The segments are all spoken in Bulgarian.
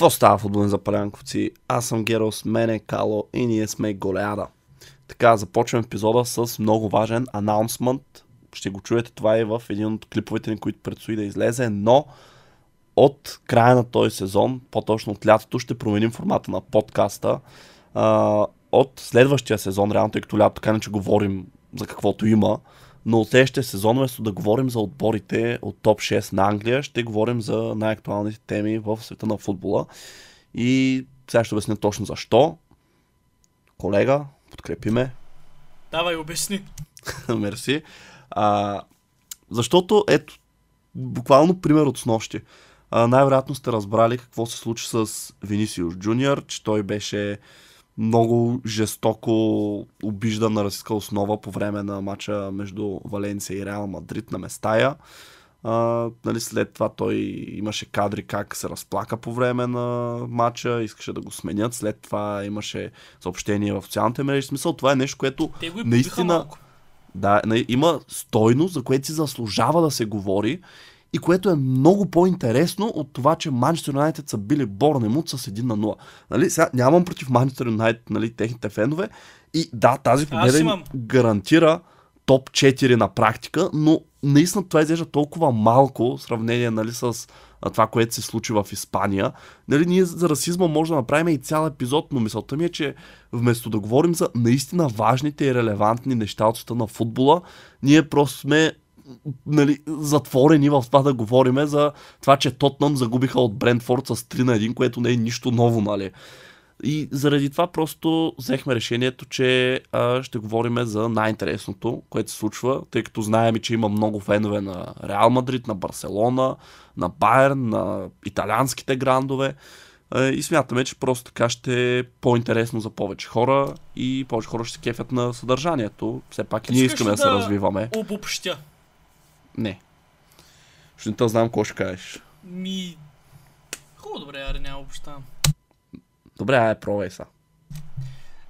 Какво става футболни запалянковци? Аз съм Геро, с мен е Кало и ние сме Голеада. Така, започвам епизода с много важен анаунсмент. Ще го чуете това и в един от клиповете ни, които предстои да излезе, но от края на този сезон, по-точно от лятото, ще променим формата на подкаста. От следващия сезон, реално, тъй като лято така не че говорим за каквото има, но от следващия сезон, вместо да говорим за отборите от топ 6 на Англия, ще говорим за най-актуалните теми в света на футбола. И сега ще обясня точно защо. Колега, подкрепи ме. Давай, обясни. Мерси. А, защото, ето, буквално пример от снощи. А, най-вероятно сте разбрали какво се случи с Винисиус Джуниор, че той беше много жестоко обиждан на расистска основа по време на матча между Валенсия и Реал Мадрид на Местая. А, нали, след това той имаше кадри как се разплака по време на матча, искаше да го сменят. След това имаше съобщение в социалните мрежи. Смисъл, това е нещо, което Те го наистина малко. да, има стойност, за което си заслужава да се говори и което е много по-интересно от това, че Манчестър Юнайтед са били Борнемут с 1 на 0. Нали, сега нямам против Манчестър Юнайтед, нали, техните фенове. И да, тази победа им имам. гарантира топ 4 на практика, но наистина това изглежда толкова малко в сравнение нали, с това, което се случи в Испания. Нали, ние за расизма може да направим и цял епизод, но мисълта ми е, че вместо да говорим за наистина важните и релевантни неща от света на футбола, ние просто сме нали, затворени в това да говорим за това, че Тотнам загубиха от Брентфорд с 3 на 1, което не е нищо ново, нали. И заради това просто взехме решението, че а, ще говорим за най-интересното, което се случва, тъй като знаем, че има много фенове на Реал Мадрид, на Барселона, на Байерн, на италианските грандове. А, и смятаме, че просто така ще е по-интересно за повече хора и повече хора ще се кефят на съдържанието. Все пак и ние искаме ли да се да- развиваме. Обобщя. Не. Ще не те знам какво ще кажеш. Ми... Хубаво, добре, аре, няма обобщавам. Добре, ай, пробвай са.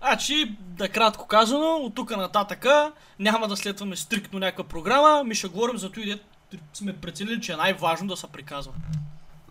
Значи, да кратко казано, от тук нататъка няма да следваме стриктно някаква програма, ми ще говорим за това, дето сме преценили, че е най-важно да се приказва.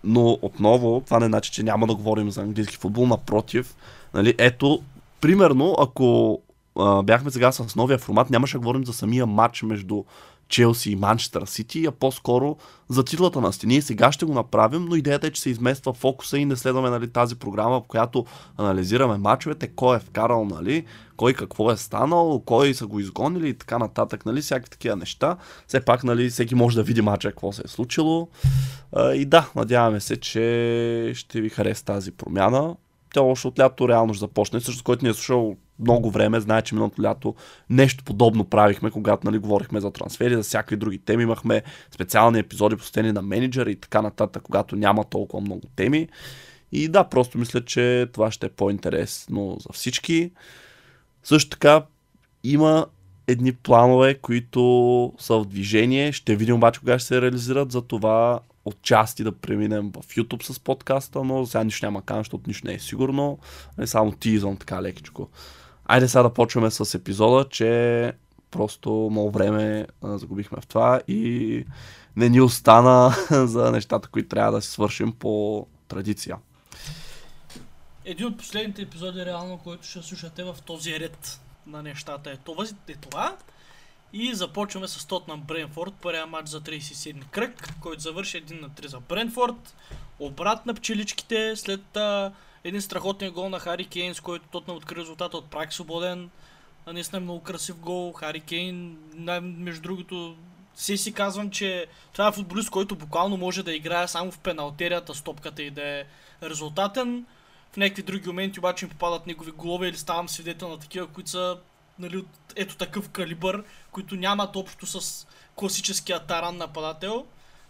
Но отново, това не значи, че няма да говорим за английски футбол, напротив. Нали, ето, примерно, ако а, бяхме сега с новия формат, нямаше да говорим за самия матч между Челси и Манчестър Сити, а по-скоро за титлата на Ние сега ще го направим, но идеята е, че се измества фокуса и не следваме нали, тази програма, в която анализираме мачовете, кой е вкарал, нали, кой какво е станал, кой са го изгонили и така нататък, нали, всякакви такива неща. Все пак, нали, всеки може да види мача, какво се е случило. И да, надяваме се, че ще ви хареса тази промяна. Тя още от лято реално ще започне. Също, който ни е слушал много време, знае, че миналото лято нещо подобно правихме, когато нали, говорихме за трансфери, за всякакви други теми. Имахме специални епизоди посветени на менеджери и така нататък, когато няма толкова много теми. И да, просто мисля, че това ще е по-интересно за всички. Също така има едни планове, които са в движение. Ще видим обаче кога ще се реализират. За това отчасти да преминем в YouTube с подкаста, но сега нищо няма кан, защото нищо не е сигурно. Не само ти извън така лекичко. Айде сега да почваме с епизода, че просто много време а, загубихме в това и не ни остана за нещата, които трябва да си свършим по традиция. Един от последните епизоди, реално, който ще слушате в този ред на нещата е това. Е това. И започваме с Тотнам Бренфорд, първия матч за 37 кръг, който завърши 1 на 3 за Бренфорд. Обрат на пчеличките след а, един страхотен гол на Хари Кейн, с който Тотнам откри резултата от прак свободен. А, наистина е много красив гол. Хари Кейн, между другото, си си казвам, че това е футболист, който буквално може да играе само в пеналтерията с топката и да е резултатен. В някакви други моменти обаче им попадат негови голове или ставам свидетел на такива, които са нали, от ето такъв калибър, които нямат общо с класическия таран нападател,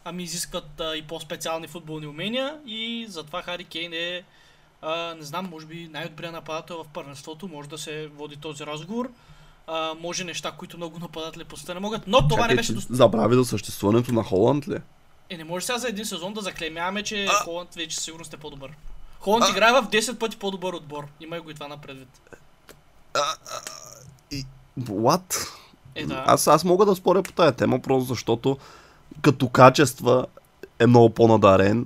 ами изискват а, и по-специални футболни умения и затова Хари Кейн е А, не знам, може би най-добрият нападател в първенството, може да се води този разговор. А, може неща, които много нападатели просто не могат, но това Чакай, не беше достатъчно. забрави за съществуването на Холанд ли? Е, не може сега за един сезон да заклемяваме, че Холанд вече със сигурност е по-добър. Холанд играе в 10 пъти по-добър отбор. Имай го и това на предвид. What? Е, да. Аз, аз мога да споря по тая тема, просто защото като качества е много по-надарен.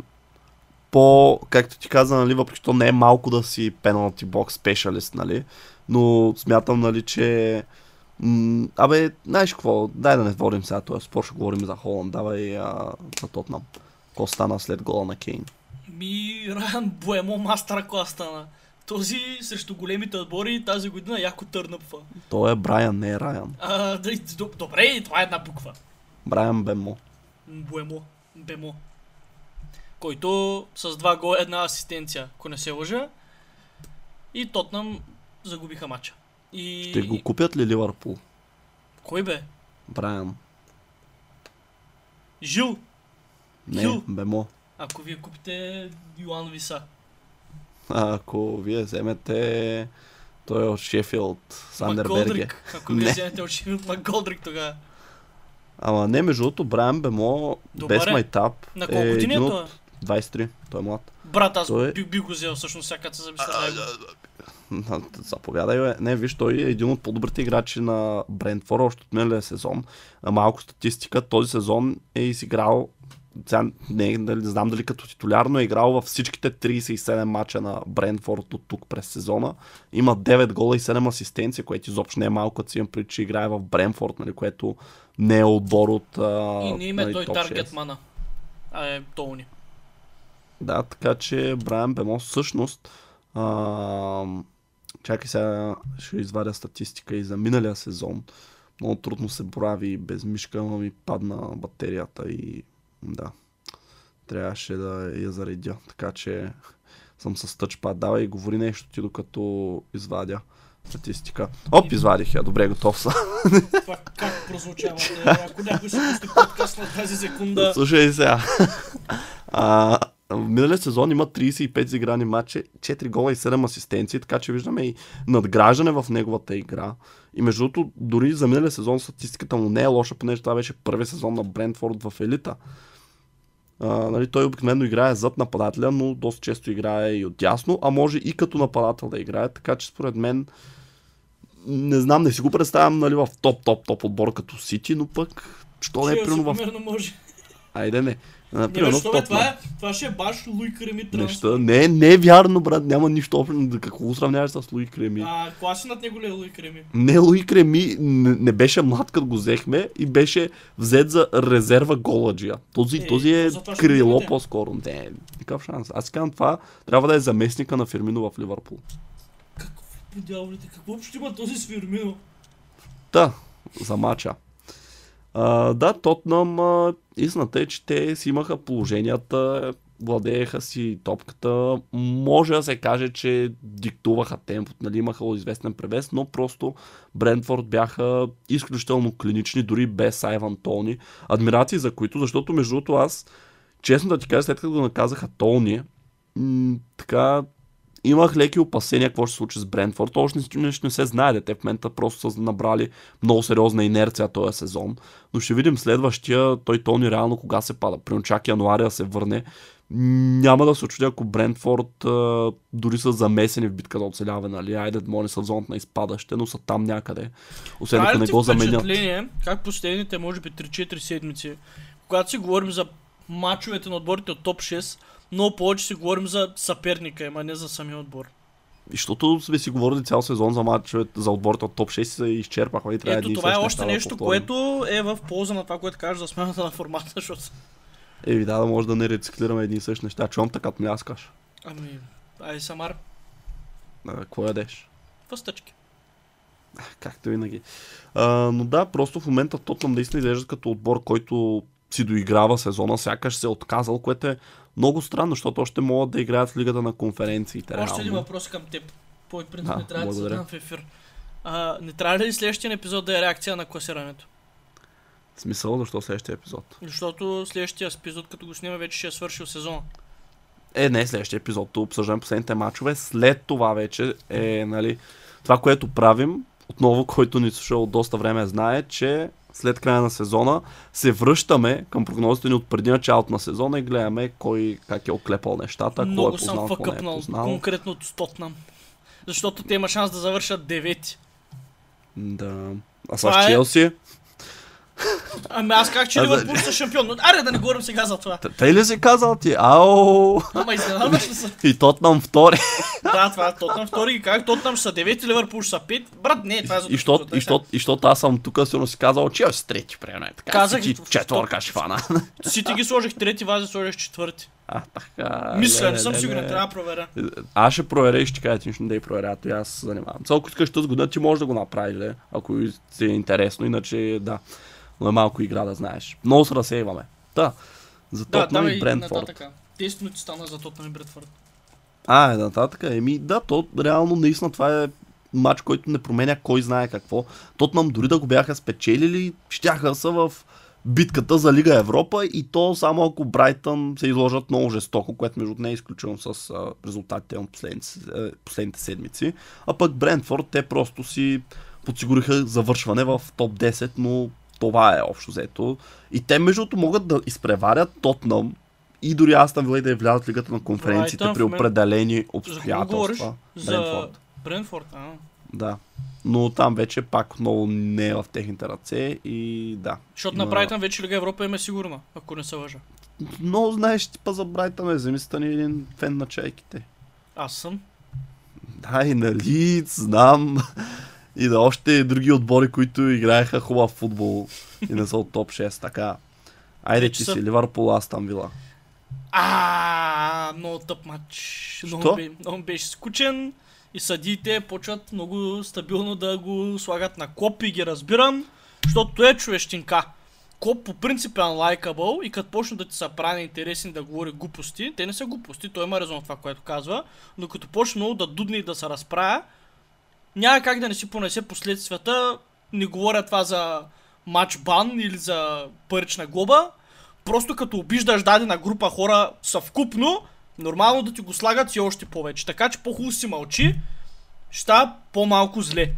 По, както ти каза, нали, въпреки че то не е малко да си penalty box спешалист, нали, но смятам, нали, че м- абе, знаеш какво, дай да не водим сега този спор, ще говорим за Холанд, давай а, за Тотнам. Какво стана след гола на Кейн? Ми, Райан Буемо мастер клас стана. Този срещу големите отбори тази година яко търнъпва. Той е Брайан, не е Райан. А, да, д- добре, това е една буква. Брайан Бемо. Буемо. Бемо. Който с два гола, една асистенция, ако не се лъжа. И Тотнам загубиха матча. И... Ще го купят ли Ливърпул? Кой бе? Брайан. Жил. Не, Хил. Бемо. Ако вие купите Йоан Виса. А, ако вие вземете той е от Шефилд, Сандерберге. Ако вие вземете от Шефилд Макголдрик тогава. Ама не, между другото, Брайан Бемо, Добре. без майтап, На колко е години е един от 23. Той е млад. Брат, аз Той е- би, би го взел всъщност сега като се замисля. Заповядай, бе. Не, виж, той е един от по-добрите играчи на Брентфор, още от миналия сезон. Малко статистика, този сезон е изиграл сега не, не знам дали като титуляр, но е играл във всичките 37 мача на Брентфорд от тук през сезона. Има 9 гола и 7 асистенции, което изобщо не е малко, като си имам преди, че играе в Брентфорд, нали, което не е отбор от а, И не има нали, той топ таргет 6. мана. А е Тоуни. Да, така че Брайан Бемо всъщност а, чакай сега ще извадя статистика и за миналия сезон. Много трудно се борави без мишка, но ми падна батерията и да, трябваше да я заредя. Така че съм с тъчпад. Давай и говори нещо ти докато извадя статистика. Оп, извадих я. Добре, готов съм. Това как прозвучава? Ако някой си пусти подкаст на тази секунда, Слушай сега. А, в миналия сезон има 35 изиграни матчи, 4 гола и 7 асистенции, така че виждаме и надграждане в неговата игра. И между другото, дори за миналия сезон статистиката му не е лоша, понеже това беше първи сезон на Брентфорд в елита. А, нали, той обикновено играе зад нападателя, но доста често играе и отясно, а може и като нападател да играе, така че според мен не знам, не си го представям нали, в топ, топ, топ отбор като Сити, но пък, що не е примерно в... може. Айде не. Не, бе, Тотнам. това, е, това ще е баш Луи Креми. Неща. Не, не е вярно, брат. Няма нищо общо. Какво сравняваш с Луи Креми? А, класи над него ли е Луи Креми? Не, Луи Креми не, не беше млад, като го взехме и беше взет за резерва голаджия. Този, Е, този е крило по-скоро. Не, никакъв шанс. Аз казвам това, трябва да е заместника на Фирмино в Ливърпул. Какво дяволите? Какво общо има този с Фирмино? Да, за мача. А, да, Тотнам, а, истината е, че те си имаха положенията, владееха си топката. Може да се каже, че диктуваха темпото, нали, имаха известен превес, но просто Брентфорд бяха изключително клинични, дори без Айван Тони. Адмирации за които, защото между другото аз, честно да ти кажа, след като го наказаха Тони, м- така имах леки опасения какво ще се случи с Брентфорд. Още не, не, се знае, те в момента просто са набрали много сериозна инерция този сезон. Но ще видим следващия, той Тони реално кога се пада. При чак януаря се върне. Няма да се очудя, ако Брентфорд а, дори са замесени в битка за оцеляване, нали? Айде, може са в зоната на изпадащите, но са там някъде. Освен ако не го заменят. как последните, може би 3-4 седмици, когато си говорим за мачовете на отборите от топ 6, много повече си говорим за съперника им, а не за самия отбор. И Защото сме си говорили цял сезон за матчовете, за отборите от топ 6 и се изчерпахме и трябва Ето едни и това е още нещо, повторим. което е в полза на това, което кажеш за смяната на формата, защото... Еви, да, да може да не рециклираме едни и същи неща. Чувам така, мляскаш. Ами, ай Самар, А, какво ядеш? въстъчки. Както винаги. А, но да, просто в момента Тотнам наистина изглежда като отбор, който си доиграва сезона, сякаш се е отказал, което е много странно, защото още могат да играят в лигата на конференциите. Още един въпрос към теб. По принцип Да, не трябва да се благодаря. задам в ефир. А, не трябва ли следващия епизод да е реакция на класирането? В смисъл, защо следващия епизод? Защото следващия епизод, като го снима, вече ще е свършил сезона. Е, не следващия епизод, обсъждаме последните мачове. След това вече е, нали, това, което правим, отново, който ни слушал доста време знае, че след края на сезона се връщаме към прогнозите ни от преди началото на сезона и гледаме кой как е оклепал нещата, кой е Много познал, съм кой не е познал. конкретно от Стотнам. Защото те има шанс да завършат девети. Да. А с е- Челси? Ами аз как че Ливърпул са шампион. Но, аре да не говорим сега за това. Т- Тъй ли си казал ти? Ао! Ама изненадваш ли се? И Тотнам втори. Да, това е Тотнам втори. Как Тотнам ще са девети, Ливърпул ще са пет. Брат, не, това е за И щото, и щото, и щото аз съм тук, сигурно си казал, Челси трети, примерно. е Така, Казах Сити и- четворка ще фана. Си ти ги сложих трети, вази сложих четвърти. А, така. Мисля, не съм сигурен, трябва да проверя. Аз ще проверя и ще кажа, ти нищо не да и проверя, и аз се занимавам. Ако искаш тази година, ти можеш да го направиш, ако ти е интересно, иначе да. Но е малко игра да знаеш. Много се разсейваме. Да. За Да, Тотнам давай и Брентфорд. 10 минути стана за Тотнам и Бредфорд. А, е, нататък. Еми, да, то реално наистина това е матч, който не променя кой знае какво. Тотнам дори да го бяха спечелили, щяха са в битката за Лига Европа и то само ако Брайтън се изложат много жестоко, което между не е изключено с резултатите на последните, последните седмици. А пък Брентфорд, те просто си подсигуриха завършване в топ 10, но това е общо взето. И те между могат да изпреварят Тотнам и дори Астан Вила и да я влязат в лигата на конференциите Брайтън при определени За обстоятелства. За Брентфорд. Брентфорд, а. Да. Но там вече пак отново не е в техните ръце и да. Защото Има- на Брайтън вече Лига Европа им е сигурна, ако не се лъжа. Но знаеш, типа за Брайтън е ни един фен на чайките. Аз съм. Да, и на Лидс, знам. И да още други отбори, които играеха хубав футбол и не са от топ 6, така. Айде, са- си Ливърпул, аз там вила. А, много тъп матч. Много, бе, много беше скучен и съдиите почват много стабилно да го слагат на коп и ги разбирам, защото той е човещинка. Коп по принцип е unlikable и като почне да ти са прави интересни да говори глупости, те не са глупости, той има резон в това, което казва, но като почне много да дудне и да се разправя, няма как да не си понесе последствията. Не говоря това за матч бан или за парична глоба. Просто като обиждаш дадена група хора съвкупно, нормално да ти го слагат и още повече. Така че по-хубаво си мълчи, ще става по-малко зле.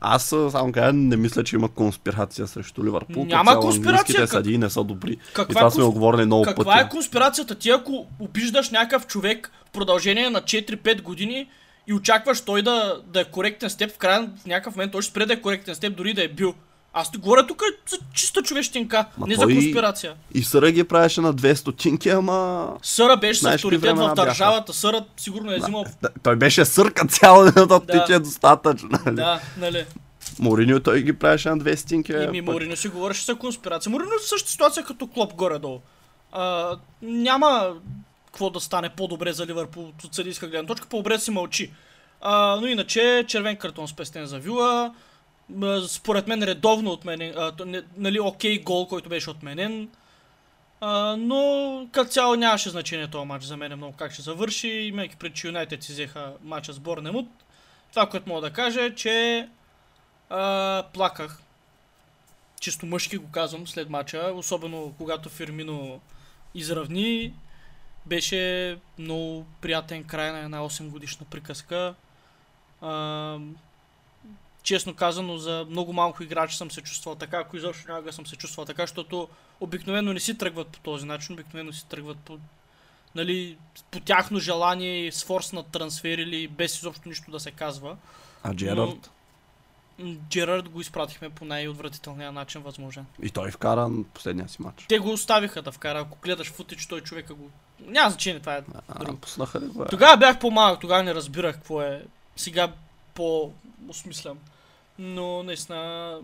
Аз само кажа, не мисля, че има конспирация срещу Ливърпул. Няма цяло конспирация, как- съдии не са добри. и Каква, това е, сме конс- го говорили много каква пъти. е конспирацията? Ти ако обиждаш някакъв човек в продължение на 4-5 години и очакваш той да, да е коректен с теб, в края в някакъв момент той ще спре да е коректен с теб, дори да е бил. Аз ти говоря тук за чиста човещинка, Ма не за конспирация. И Съра ги правеше на две стотинки, ама... Съра беше с авторитет в държавата. Съра сигурно е взимал... Да, той беше сърка цяла да Да. тече достатъчно. нали? Да, нали. Мориньо той ги правеше на две стотинки. И ми Е, пък- Морино си говореше за конспирация. Морино е същата ситуация като Клоп горе-долу. А, няма какво да стане по-добре за Ливърпул от съдийска гледна точка, по-добре си мълчи. А, но иначе червен картон спестен за Вила. Според мен редовно отменен, а, нали, окей гол, който беше отменен. А, но като цяло нямаше значение този матч за мен много как ще завърши, имайки пред, че Юнайтед си взеха матча с Борнемут. Това, което мога да кажа е, че а, плаках. Чисто мъжки го казвам след матча, особено когато Фирмино изравни. Беше много приятен край на една 8 годишна приказка. А, честно казано, за много малко играчи съм се чувствал така, ако изобщо някога съм се чувствал така, защото обикновено не си тръгват по този начин, обикновено си тръгват по, нали, по тяхно желание, с форс на трансфер или без изобщо нищо да се казва. А Джерард? Джерард го изпратихме по най-отвратителния начин възможен. И той вкара на последния си матч. Те го оставиха да вкара, ако гледаш футич, той човека го... Няма значение, това е друго. Тогава бях по-малък, тогава не разбирах какво е. Сега по-осмислям. Но наистина...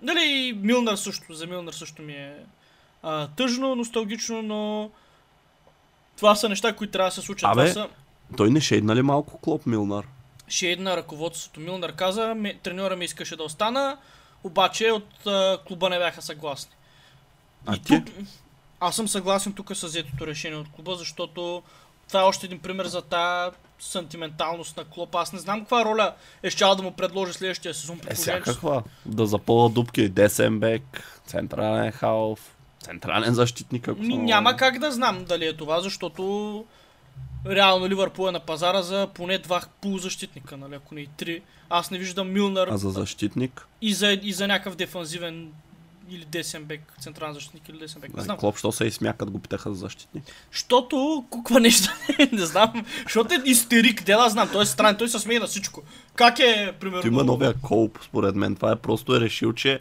Нали, и Милнар също, за Милнар също ми е а, тъжно, носталгично, но това са неща, които трябва да се случат. Абе, това са Той не шейдна ли малко Клоп Милнар? шейд на ръководството. Милнар каза, треньора ми искаше да остана, обаче от а, клуба не бяха съгласни. А И ти? тук, аз съм съгласен тук с взетото решение от клуба, защото това е още един пример за тази сантименталност на клуб. Аз не знам каква роля е щял да му предложи следващия сезон. Е, всякаква. Да запълва дупки. Десен бек, централен халф, централен защитник, ако Ми, няма как да знам дали е това, защото реално Ливърпул е на пазара за поне два полузащитника, нали, ако не и три. Аз не виждам Милнар А за защитник? и за, и за някакъв дефанзивен или десен бек, централен защитник или десен бек. Не знам. Клоп, що се изсмякат, го питаха за защитник. Щото куква нещо, не знам. Защото е истерик, де да знам. Той е странен, той се смее на всичко. Как е, примерно... Той има новия колп, според мен. Това е просто е решил, че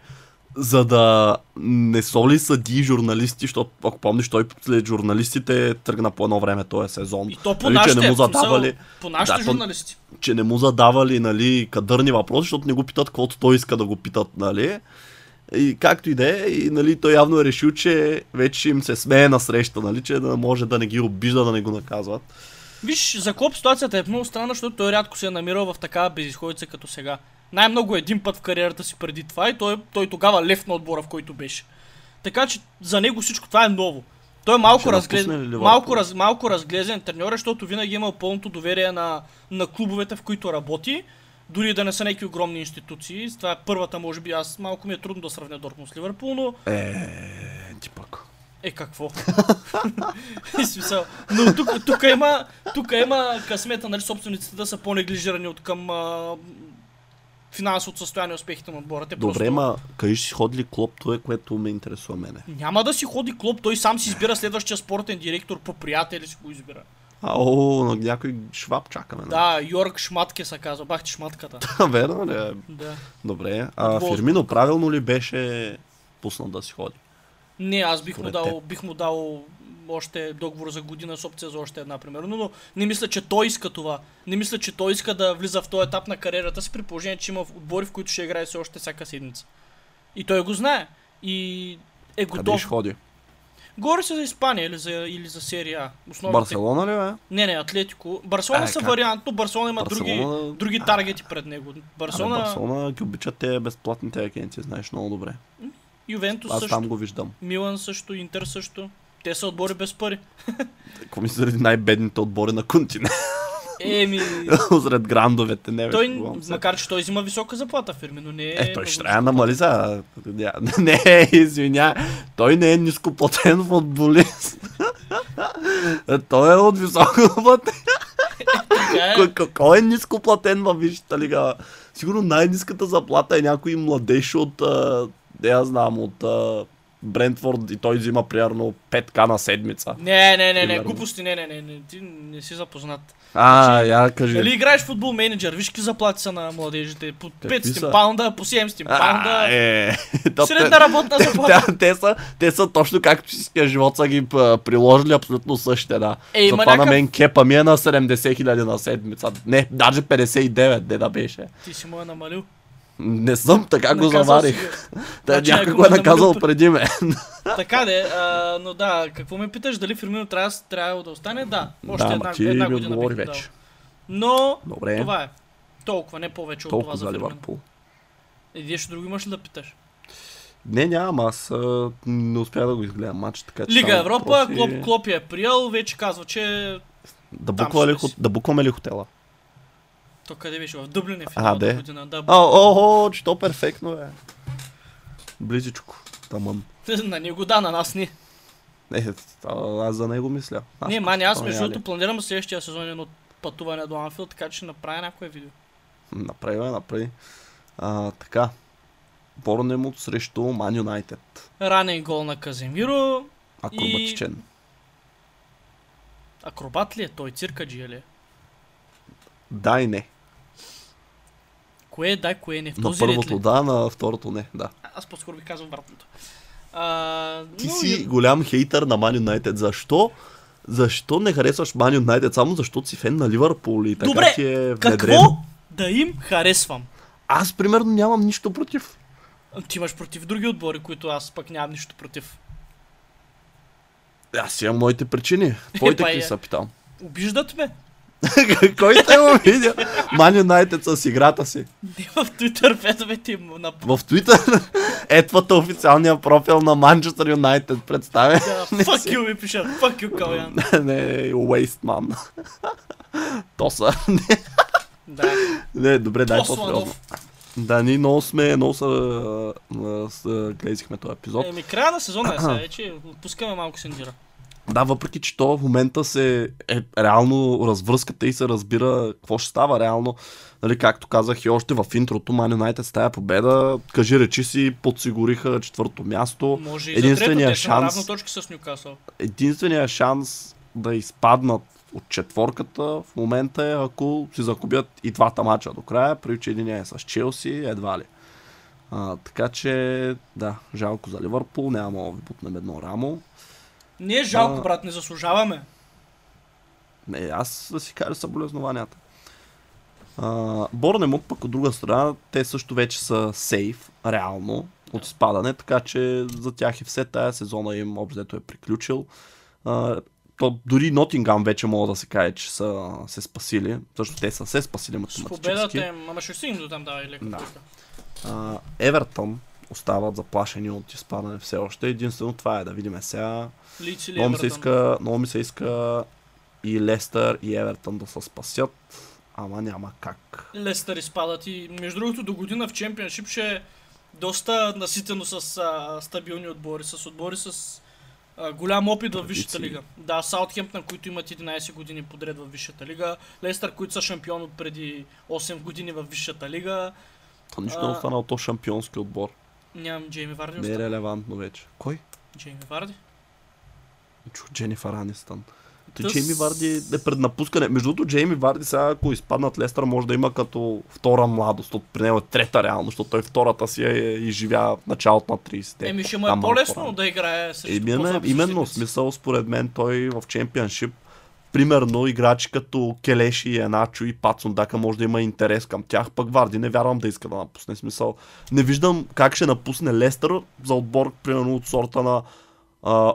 за да не соли съди журналисти, защото ако помниш, той след журналистите тръгна по едно време този сезон. И то по Нали, че нашите, не му задавали, по нашите Да, журналисти. че не му задавали нали, кадърни въпроси, защото не го питат каквото той иска да го питат. Нали. И както и да е, и нали, той явно е решил, че вече им се смее на среща, нали, че да може да не ги обижда, да не го наказват. Виж, за Клоп ситуацията е много странна, защото той рядко се е намирал в такава безисходица като сега. Най-много един път в кариерата си преди това и той, той тогава лев на отбора, в който беше. Така че за него всичко това е ново. Той е малко, разглез... малко, раз... малко разглезен треньор, е, защото винаги е имал пълното доверие на, на клубовете, в които работи. Дори да не са някакви огромни институции. Това е първата, може би, аз малко ми е трудно да сравня Дортмунд с Ливърпул, но Е, ти пък. е, какво? Смисъл. Но тук, тук, има, тук има късмета, нали, собствениците да са по-неглижирани от към а, финансовото състояние успехите на отбора. Те Добре, просто... ма кажи си ходи ли клоп, това е което ме интересува мене. Няма да си ходи клуб, той сам си избира следващия спортен директор по приятели си го избира. А, о, на някой шваб чакаме. нали? Да, Йорк Шматке се казва, бах ти шматката. Верно ли? е? Да. Добре. А Отбор. Фирмино правилно ли беше пуснат да си ходи? Не, аз бих му, дал, теб. бих му дал още договор за година с опция за още една, примерно, но не мисля, че той иска това. Не мисля, че той иска да влиза в този етап на кариерата си, при положение, че има отбори, в които ще играе все още всяка седмица. И той го знае. И е Къде готов. ще ходи? Говори се за Испания или за, или за серия А. Барселона ли бе? Не, не, Атлетико. Барселона Е, са как? вариант, но Барселона има други, Барселона- други таргети пред него. Барселона, Абе, Барселона ги обичат те безплатните агенти, знаеш много добре. Ювентус Аз също, там го виждам. Милан също, Интер също. Те са отбори без пари. Какво ми заради най-бедните отбори на континент? Еми, Сред грандовете, не бе. той, се. макар че той взима висока заплата фирми, но не е... Е, той ще трябва да намали за... Не, извиня. Той не е нископлатен футболист. той е от високо платен. Така е. Кой, е нископлатен във Висшата лига? Сигурно най-ниската заплата е някой младеж от, не я знам, от Брентфорд и той взима примерно 5к на седмица. Не, не, не, не, глупости, не, не, не, не, ти не си запознат. А, я кажи. Дали играеш в футбол менеджер, виж какви заплати са на младежите, по Какви 500 са? паунда, по 700 А, паунда, е. Средна работна заплата. те, те, са, те са точно както всичкия живот са ги приложили абсолютно същите, да. Е, Затова на някакъв- мен кепа ми е на 70 хиляди на седмица. Не, даже 59, де да беше. Ти си му е намалил. Не съм, така го Наказал заварих. Та, Значи някой го е е наказал преди мен. Така де, а, но да, какво ме питаш, дали Фирмино трябва, трябва да остане? Да, още да, една, ти една ми година бих вече. Но, Добре, това е. Толкова, не повече от това толкова за. Ливърпул. И нещо друго имаш ли да питаш? Не, нямам, аз а, не успях да го изгледам матч, така че Лига Европа, въпроси. Клоп, Клоп я е приел, вече казва, че Да, буква ли, да букваме ли хотела? То къде беше? В Дъблин е в А, година. Да, А, о, о, че то перфектно е. Близичко. Таман. на него да, на нас не. Е, а, аз за него мисля. Аз Не, мани, аз между другото планирам следващия сезон едно пътуване до Анфилд, така че ще направя някое видео. ли. Направи, бе, направи. А, така. Борнемут срещу Ман Юнайтед. Ранен гол на Каземиро. Акробатичен. Акробат ли е той? Циркаджи ли е? Да и не. Кое е да, кое не? В На този ред първото да, на второто не. Да. Аз по-скоро ви казвам вратното. А, Ти но си голям хейтър на Ман Юнайтед. Защо? Защо не харесваш Ман Юнайтед? Само защото си фен на Ливърпул и така Добре, ти е Какво внедрено. да им харесвам? Аз, примерно, нямам нищо против. Ти имаш против други отбори, които аз пък нямам нищо против. Аз имам моите причини. Твоите какви е. са, питам. Обиждат ме. Кой те му видя? Ман Юнайтед с играта си. Не в Twitter феновете им на В Twitter етвата официалния профил на Манчестър Юнайтед. Представя. Да, Не fuck you ми пишат, fuck you Калян. не, waste man. То са. Не, Да, не, добре, дай по-сериозно. Да, ние много сме, много са, гледахме този епизод. Еми, края на сезона е сега, вече отпускаме малко сендира. Да, въпреки че то в момента се е реално развръзката и се разбира какво ще става реално. Нали, както казах и още в интрото, Man United с тая победа, кажи речи си, подсигуриха четвърто място. Може и Единствения за трето, шанс- равно точки с Нюкасъл. Единственият шанс да изпаднат от четворката в момента е ако си загубят и двата мача до края, при че един е с Челси, едва ли. А, така че, да, жалко за Ливърпул, няма да ви бутнем едно рамо. Не е жалко, А. брат, не заслужаваме. Не, аз да си кажа съболезнованията. Борнемут пък от друга страна, те също вече са сейф, реално, от изпадане, така че за тях и все тая сезона им обзето е приключил. А, то дори Нотингам вече мога да се каже, че са се спасили. Също те са се спасили С математически. победата им, ама ще стигнем до там. Да. тук. А, Евертън остават заплашени от изпадане все още. Единствено това е да видим сега. Лици ли Много ми, се иска, много ми се иска и Лестър и Евертън да се спасят, ама няма как. Лестър изпадат и между другото до година в чемпионшип ще е доста наситено с а, стабилни отбори, с отбори с а, голям опит в Висшата лига. Да, Саутхемптън, които имат 11 години подред в Висшата лига, Лестър, които са шампион от преди 8 години в Висшата лига, То нищо не останал то шампионски отбор. Нямам Джейми Варди. Не е релевантно вече. Кой? Джейми Варди? Чух Дженифър Анистън. Той Тъс- Джейми Варди е пред напускане. Между другото, Джейми Варди сега, ако изпаднат Лестър, може да има като втора младост. От при него е трета реално, защото той втората си е изживя в началото на 30-те. Еми ще му е по-лесно да играе срещу Именно, по-слаби именно съперници. смисъл, според мен, той в чемпионшип Примерно играчи като Келеши, Еначо и Пацун Дака може да има интерес към тях, пък Варди не вярвам да иска да напусне смисъл. Не виждам как ще напусне Лестър за отбор, примерно от сорта на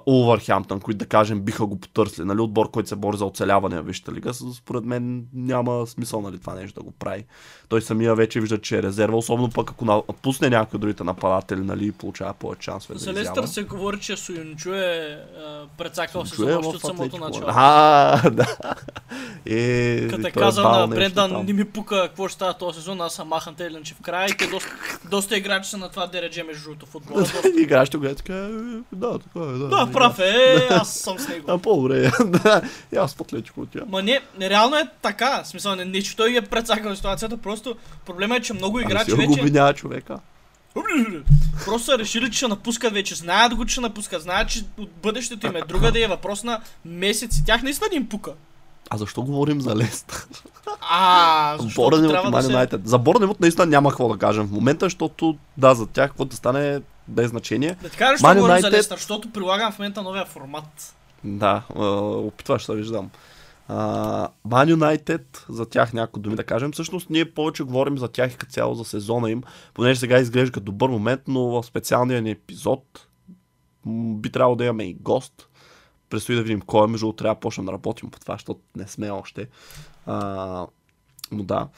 Улвърхемптън, които да кажем биха го потърсли, нали, отбор, който се бори за оцеляване в Висшата лига, според мен няма смисъл нали, това нещо да го прави. Той самия вече вижда, че е резерва, особено пък ако напусне някой от другите нападатели, нали, и получава повече шансове За Лестър се говори, че Суюнчу е прецакал се Чуе за още от самото начало. А, да. Е, Като е той казал на Брендан, не ми пука какво ще става този сезон, аз съм махан Тейлен, че в края и те доста, доста играчи са на това дередже между другото Играчите го гледат така, е, да, така е, да. Да, прав е, аз съм с него. А, по-добре е, да. И аз в Атлетико от тя. Ма не, реално е така. Смисъл, не че той е прецакал ситуацията, просто проблема е, че много Ами играчи си го вече... обвинява човека. Просто са решили, че ще напускат вече. Знаят го, че ще напускат. Знаят, че от бъдещето им е друга да е въпрос на месеци. Тях наистина им пука. А защо говорим за Лестър? А, Борнемут и да Ман. Юнайтед. За Борнемут наистина няма какво да кажем в момента, защото да, за тях какво да стане без значение. Да ти кажеш, Man що говорим за Лестър, защото прилагам в момента новия формат. Да, опитваш се, виждам. Ман Юнайтед, за тях някои думи да кажем. Всъщност ние повече говорим за тях и като цяло за сезона им, понеже сега изглежда като добър момент, но в специалния ни епизод би трябвало да имаме и гост. Предстои да видим кой е, между трябва да почнем да работим по това, защото не сме още. А, но да.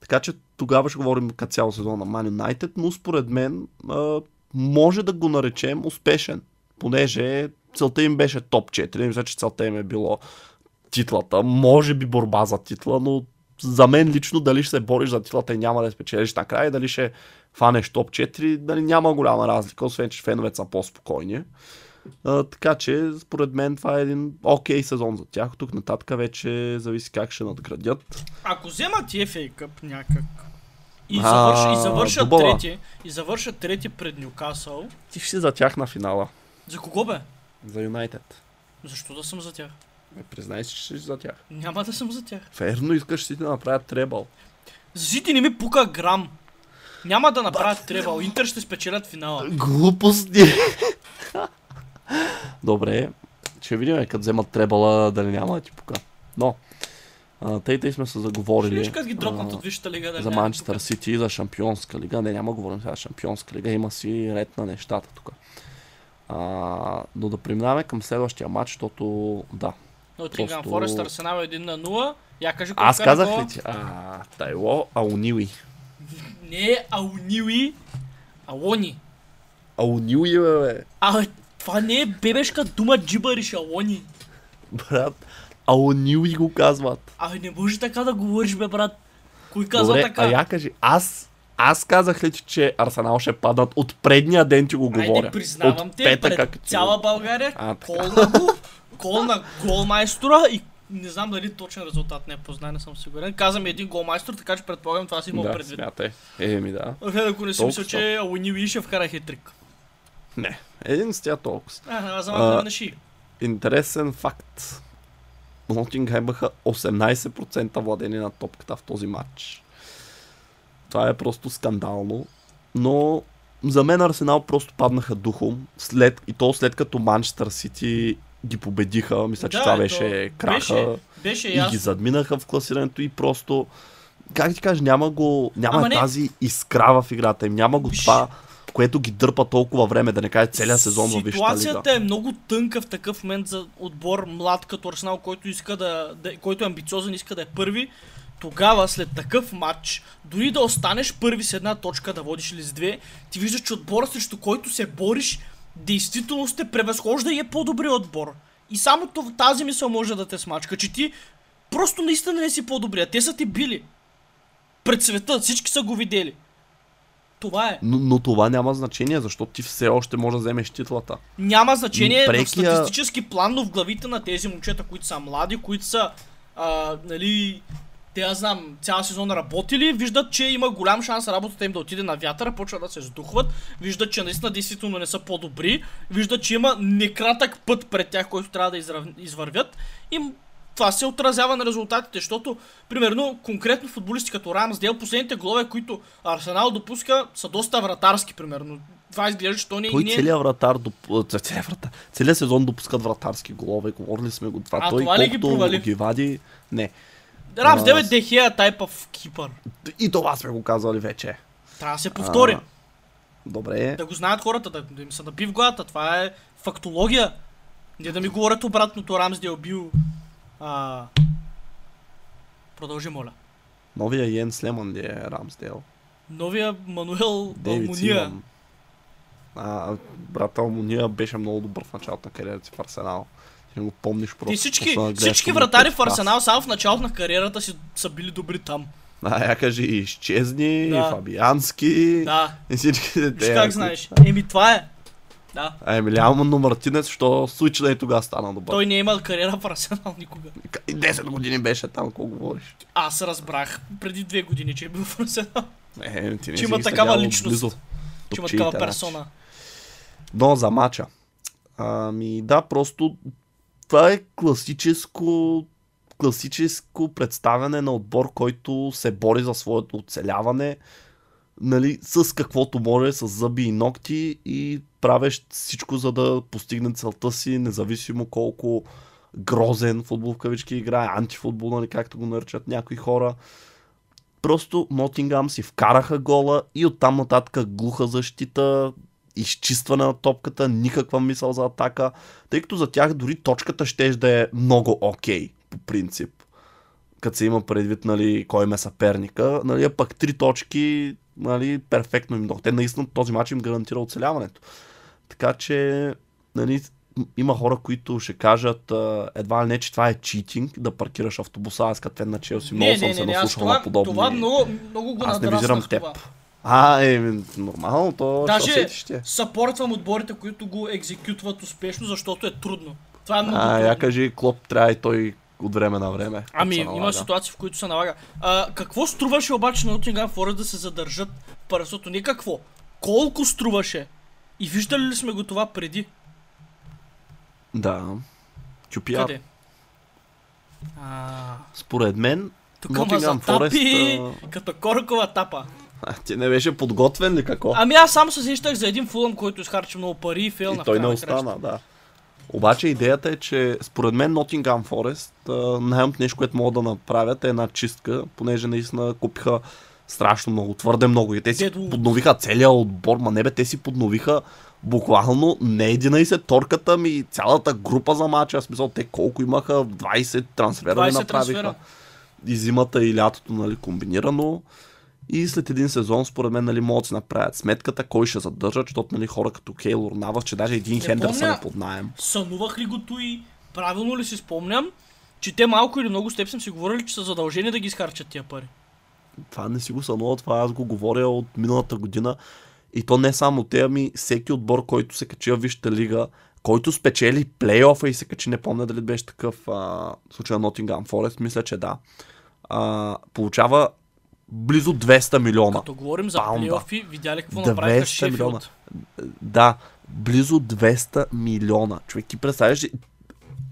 Така че тогава ще говорим като цяло сезон на Man United, но според мен а, може да го наречем успешен, понеже целта им беше топ 4. Не мисля, че целта им е било титлата. Може би борба за титла, но за мен лично дали ще се бориш за титлата и няма да спечелиш накрая, и дали ще фанеш топ 4, дали няма голяма разлика, освен че феновете са по-спокойни. А, така че, според мен, това е един окей сезон за тях. Тук нататък вече зависи как ще надградят. Ако вземат FA Cup някак и, А, завърш, и завършат дубъла. трети, и завършат трети пред Нюкасъл, Ти ще си за тях на финала. за кого бе? За Юнайтед. Защо да съм за тях? Ме признай си, че си за тях. Няма да съм за тях. Ферно искаш си да направят требъл. За Сити не ми пука грам. Няма да направят требал. Интер ще спечелят финала. Глупости! Добре, ще видим като вземат требала дали няма да ти пука. Но, а, тъй тъй сме се заговорили ги дропнат от Висшата лига. Да за Манчестър. Сити и за Шампионска лига. Не, няма да говорим сега Шампионска лига, има си ред на нещата тук. Но да преминаваме към следващия матч, защото да. Ноттингам просто- Форест Арсенал 1 на 0. Я кажи колко Аз вкара казах ли ти? А, Тайло Аунили. Не Ауниуи, Алони. Аунили, бе, бе. А, това не е бебешка дума джибариш, Алони. Брат, Аунили го казват. А, не може така да говориш, бе, брат. Кой каза Добре, така? а я кажи, аз, аз казах ли ти, че Арсенал ще паднат от предния ден ти го говоря. Айде, признавам от те, петъка, пред цяла България, А, така. го, гол на голмайстора и не знам дали точен резултат не е познай, не съм сигурен. Казвам един голмайстор, така че предполагам това си имал да, предвид. смятай. Еми да. Е, ако не си мисля, че Уини Уи ще вкара хитрик. Не, един с тя толкова. А, аз за А, малко на ши. Интересен факт. Нотингхем имаха 18% владение на топката в този матч. Това е просто скандално. Но за мен Арсенал просто паднаха духом. След, и то след като Манчестър Сити ги победиха. Мисля, че Да, това ето, беше краха. беше- Беше и ги ясно. задминаха в класирането и просто как ти кажа, няма го, няма Ама не. тази искра в играта им, няма го Виж. това, което ги дърпа толкова време, да не кажа целият сезон във Висшата лига. Ситуацията е много тънка в такъв момент за отбор млад като Арсенал, който, иска да, да, който е амбициозен, иска да е първи. Тогава, след такъв матч, дори да останеш първи с една точка, да водиш или с две, ти виждаш, че отбора срещу който се бориш, действително сте превъзхожда и е по-добри отбор. И само тази мисъл може да те смачка, че ти просто наистина не си по-добри, а те са ти били. Пред света, всички са го видели. Това е. Но, но това няма значение, защото ти все още можеш да вземеш титлата. Няма значение Прекия- в статистически план, но в главите на тези момчета, които са млади, които са, а, нали, те аз знам, цял сезон работили, виждат, че има голям шанс работата им да отиде на вятъра, почват да се сдухват, виждат, че наистина действително не са по-добри, виждат, че има некратък път пред тях, който трябва да израв... извървят и това се отразява на резултатите, защото, примерно, конкретно футболисти като Рамсдел, последните голове, които Арсенал допуска, са доста вратарски, примерно. Това изглежда, че то не, Той не е целият вратар, доп... целият, вратар, целият сезон допускат вратарски голове, говорили сме го това. А, Той това ли ги провали? ги вади, не. Рамс А, Девет с- Дехия тайп в кипър. И това сме го казали вече. Трябва да се повтори. А, Добре. Да го знаят хората, да, да им се наби в главата. Това е фактология. Не да ми говорят обратното, Рамсдел бил... А... Продължи, моля. Новия Йен Слеман ли е Рамсдел? Новия Мануел Алмуния. А, брат Алмуния беше много добър в началото на кариерата си в Арсенал. Ти го помниш просто. Ти всички, да всички вратари в Арсенал само в началото на кариерата си са били добри там. А, я кажи, изчезни, Да. Фабиански Да, и всички те. как знаеш. Еми това е. Да. А Емилиано Мартинец, що случай и тогава стана добър. Той не е имал кариера в Арсенал никога. И 10 години беше там, какво говориш? Аз разбрах преди две години, че е бил в Арсенал. Е, ти не Че има такава личност. отблизо. Че има такава персона. Но за мача. Ами да, просто това е класическо класическо представяне на отбор, който се бори за своето оцеляване, нали, с каквото може, с зъби и ногти и правещ всичко, за да постигне целта си, независимо колко грозен футбол в кавички играе, антифутбол, нали, както го наричат някои хора. Просто Нотингам си вкараха гола и оттам нататък глуха защита, изчистване на топката, никаква мисъл за атака, тъй като за тях дори точката ще да е много окей, по принцип. Като се има предвид, нали, кой им е съперника, нали, а пък три точки, нали, перфектно им дохте. Наистина този матч им гарантира оцеляването. Така че, нали, има хора, които ще кажат едва ли не, че това е читинг, да паркираш автобуса. Аз като фен на Челси много съм се наслушал това, на подобни. това много, много го Аз не визирам теб. това. А, е, нормално, то Даже ще. съпортвам отборите, които го екзекютват успешно, защото е трудно. Това е много А, трудно. я кажи, Клоп трябва и той от време на време. Ами, има ситуации, в които се налага. А, какво струваше обаче на Nottingham Forest да се задържат първенството? Не какво. Колко струваше? И виждали ли сме го това преди? Да. QPR. Къде? А, Според мен, тук Nottingham Forest, като коркова тапа. А, ти не беше подготвен ли какво? Ами аз само се сещах за един фулъм, който изхарчи много пари и фейл и на той не остана, да. Обаче идеята е, че според мен Nottingham Forest най-малкото нещо, което могат да направят е една чистка, понеже наистина купиха страшно много, твърде много. И те си Дедо. подновиха целият отбор, ма не бе, те си подновиха буквално не 11 торката ми, цялата група за мача. В смисъл, те колко имаха, 20 трансфера ли 20 направиха. трансфера. И зимата и лятото, нали, комбинирано. И след един сезон, според мен, нали, могат да си направят сметката, кой ще задържат, защото нали, хора като Кейлор Навас, че даже един Хендерсън е под найем. Сънувах ли го и правилно ли си спомням, че те малко или много с теб съм си говорили, че са задължени да ги изхарчат тия пари. Това не си го сънува, това аз го говоря от миналата година. И то не само те, ами всеки отбор, който се качи в Висшата лига, който спечели плейофа и се качи, не помня дали беше такъв а, случай на Nottingham Forest, мисля, че да. А, получава близо 200 милиона. Като говорим за паунда. плейофи, видя ли какво направиха 200 милиона. Шефилд? Да, близо 200 милиона. Човек, ти представяш, ли,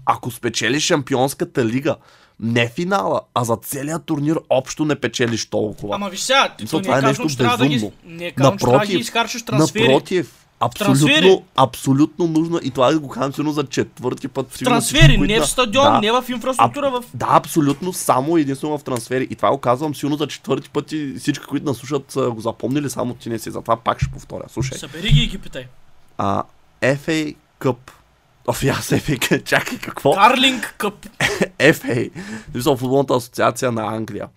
ако спечелиш шампионската лига, не финала, а за целият турнир общо не печелиш толкова. Ама виж сега, ти Мисля, то не това е нещо че трябва да ги... безумно. Не е казвам, че трябва да ги Напротив, изхарчиш трансфери. Напротив, трансфери. абсолютно, абсолютно нужно и това да го казвам сигурно за четвърти път. В трансфери, които не в стадион, Да. не в инфраструктура, в... Да, абсолютно, само единствено в трансфери. И това го казвам силно за четвърти път и всички, които наслушат, са го запомнили, само ти не си. Затова пак ще повторя. Слушай, Събери ги и ги питай. а, FA Cup. Оф, аз FA чакай какво? Карлинг къп. FA, футболната асоциация на Англия.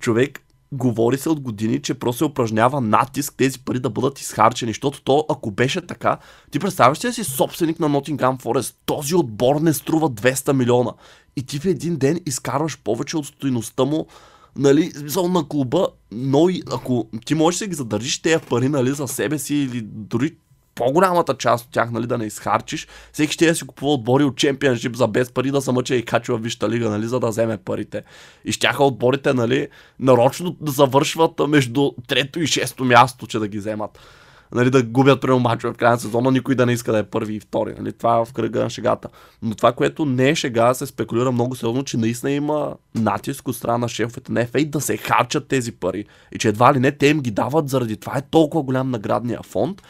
Човек, говори се от години, че просто се упражнява натиск тези пари да бъдат изхарчени, защото то, ако беше така, ти представяш ли си собственик на Nottingham Forest, този отбор не струва 200 милиона. И ти в един ден изкарваш повече от стоиността му нали, смисъл на клуба, но и ако ти можеш да ги задържиш тези пари, нали, за себе си или дори по-голямата част от тях, нали, да не изхарчиш, всеки ще да си купува отбори от чемпионшип за без пари да се мъча и качва в Висшата лига, нали, за да вземе парите. И щяха отборите, нали, нарочно да завършват между трето и шесто място, че да ги вземат. Нали, да губят прямо мачове в края на сезона, никой да не иска да е първи и втори. Нали, това е в кръга на шегата. Но това, което не е шега, се спекулира много сериозно, че наистина има натиск от страна на шефовете на FA да се харчат тези пари. И че едва ли не те им ги дават заради това е толкова голям наградния фонд.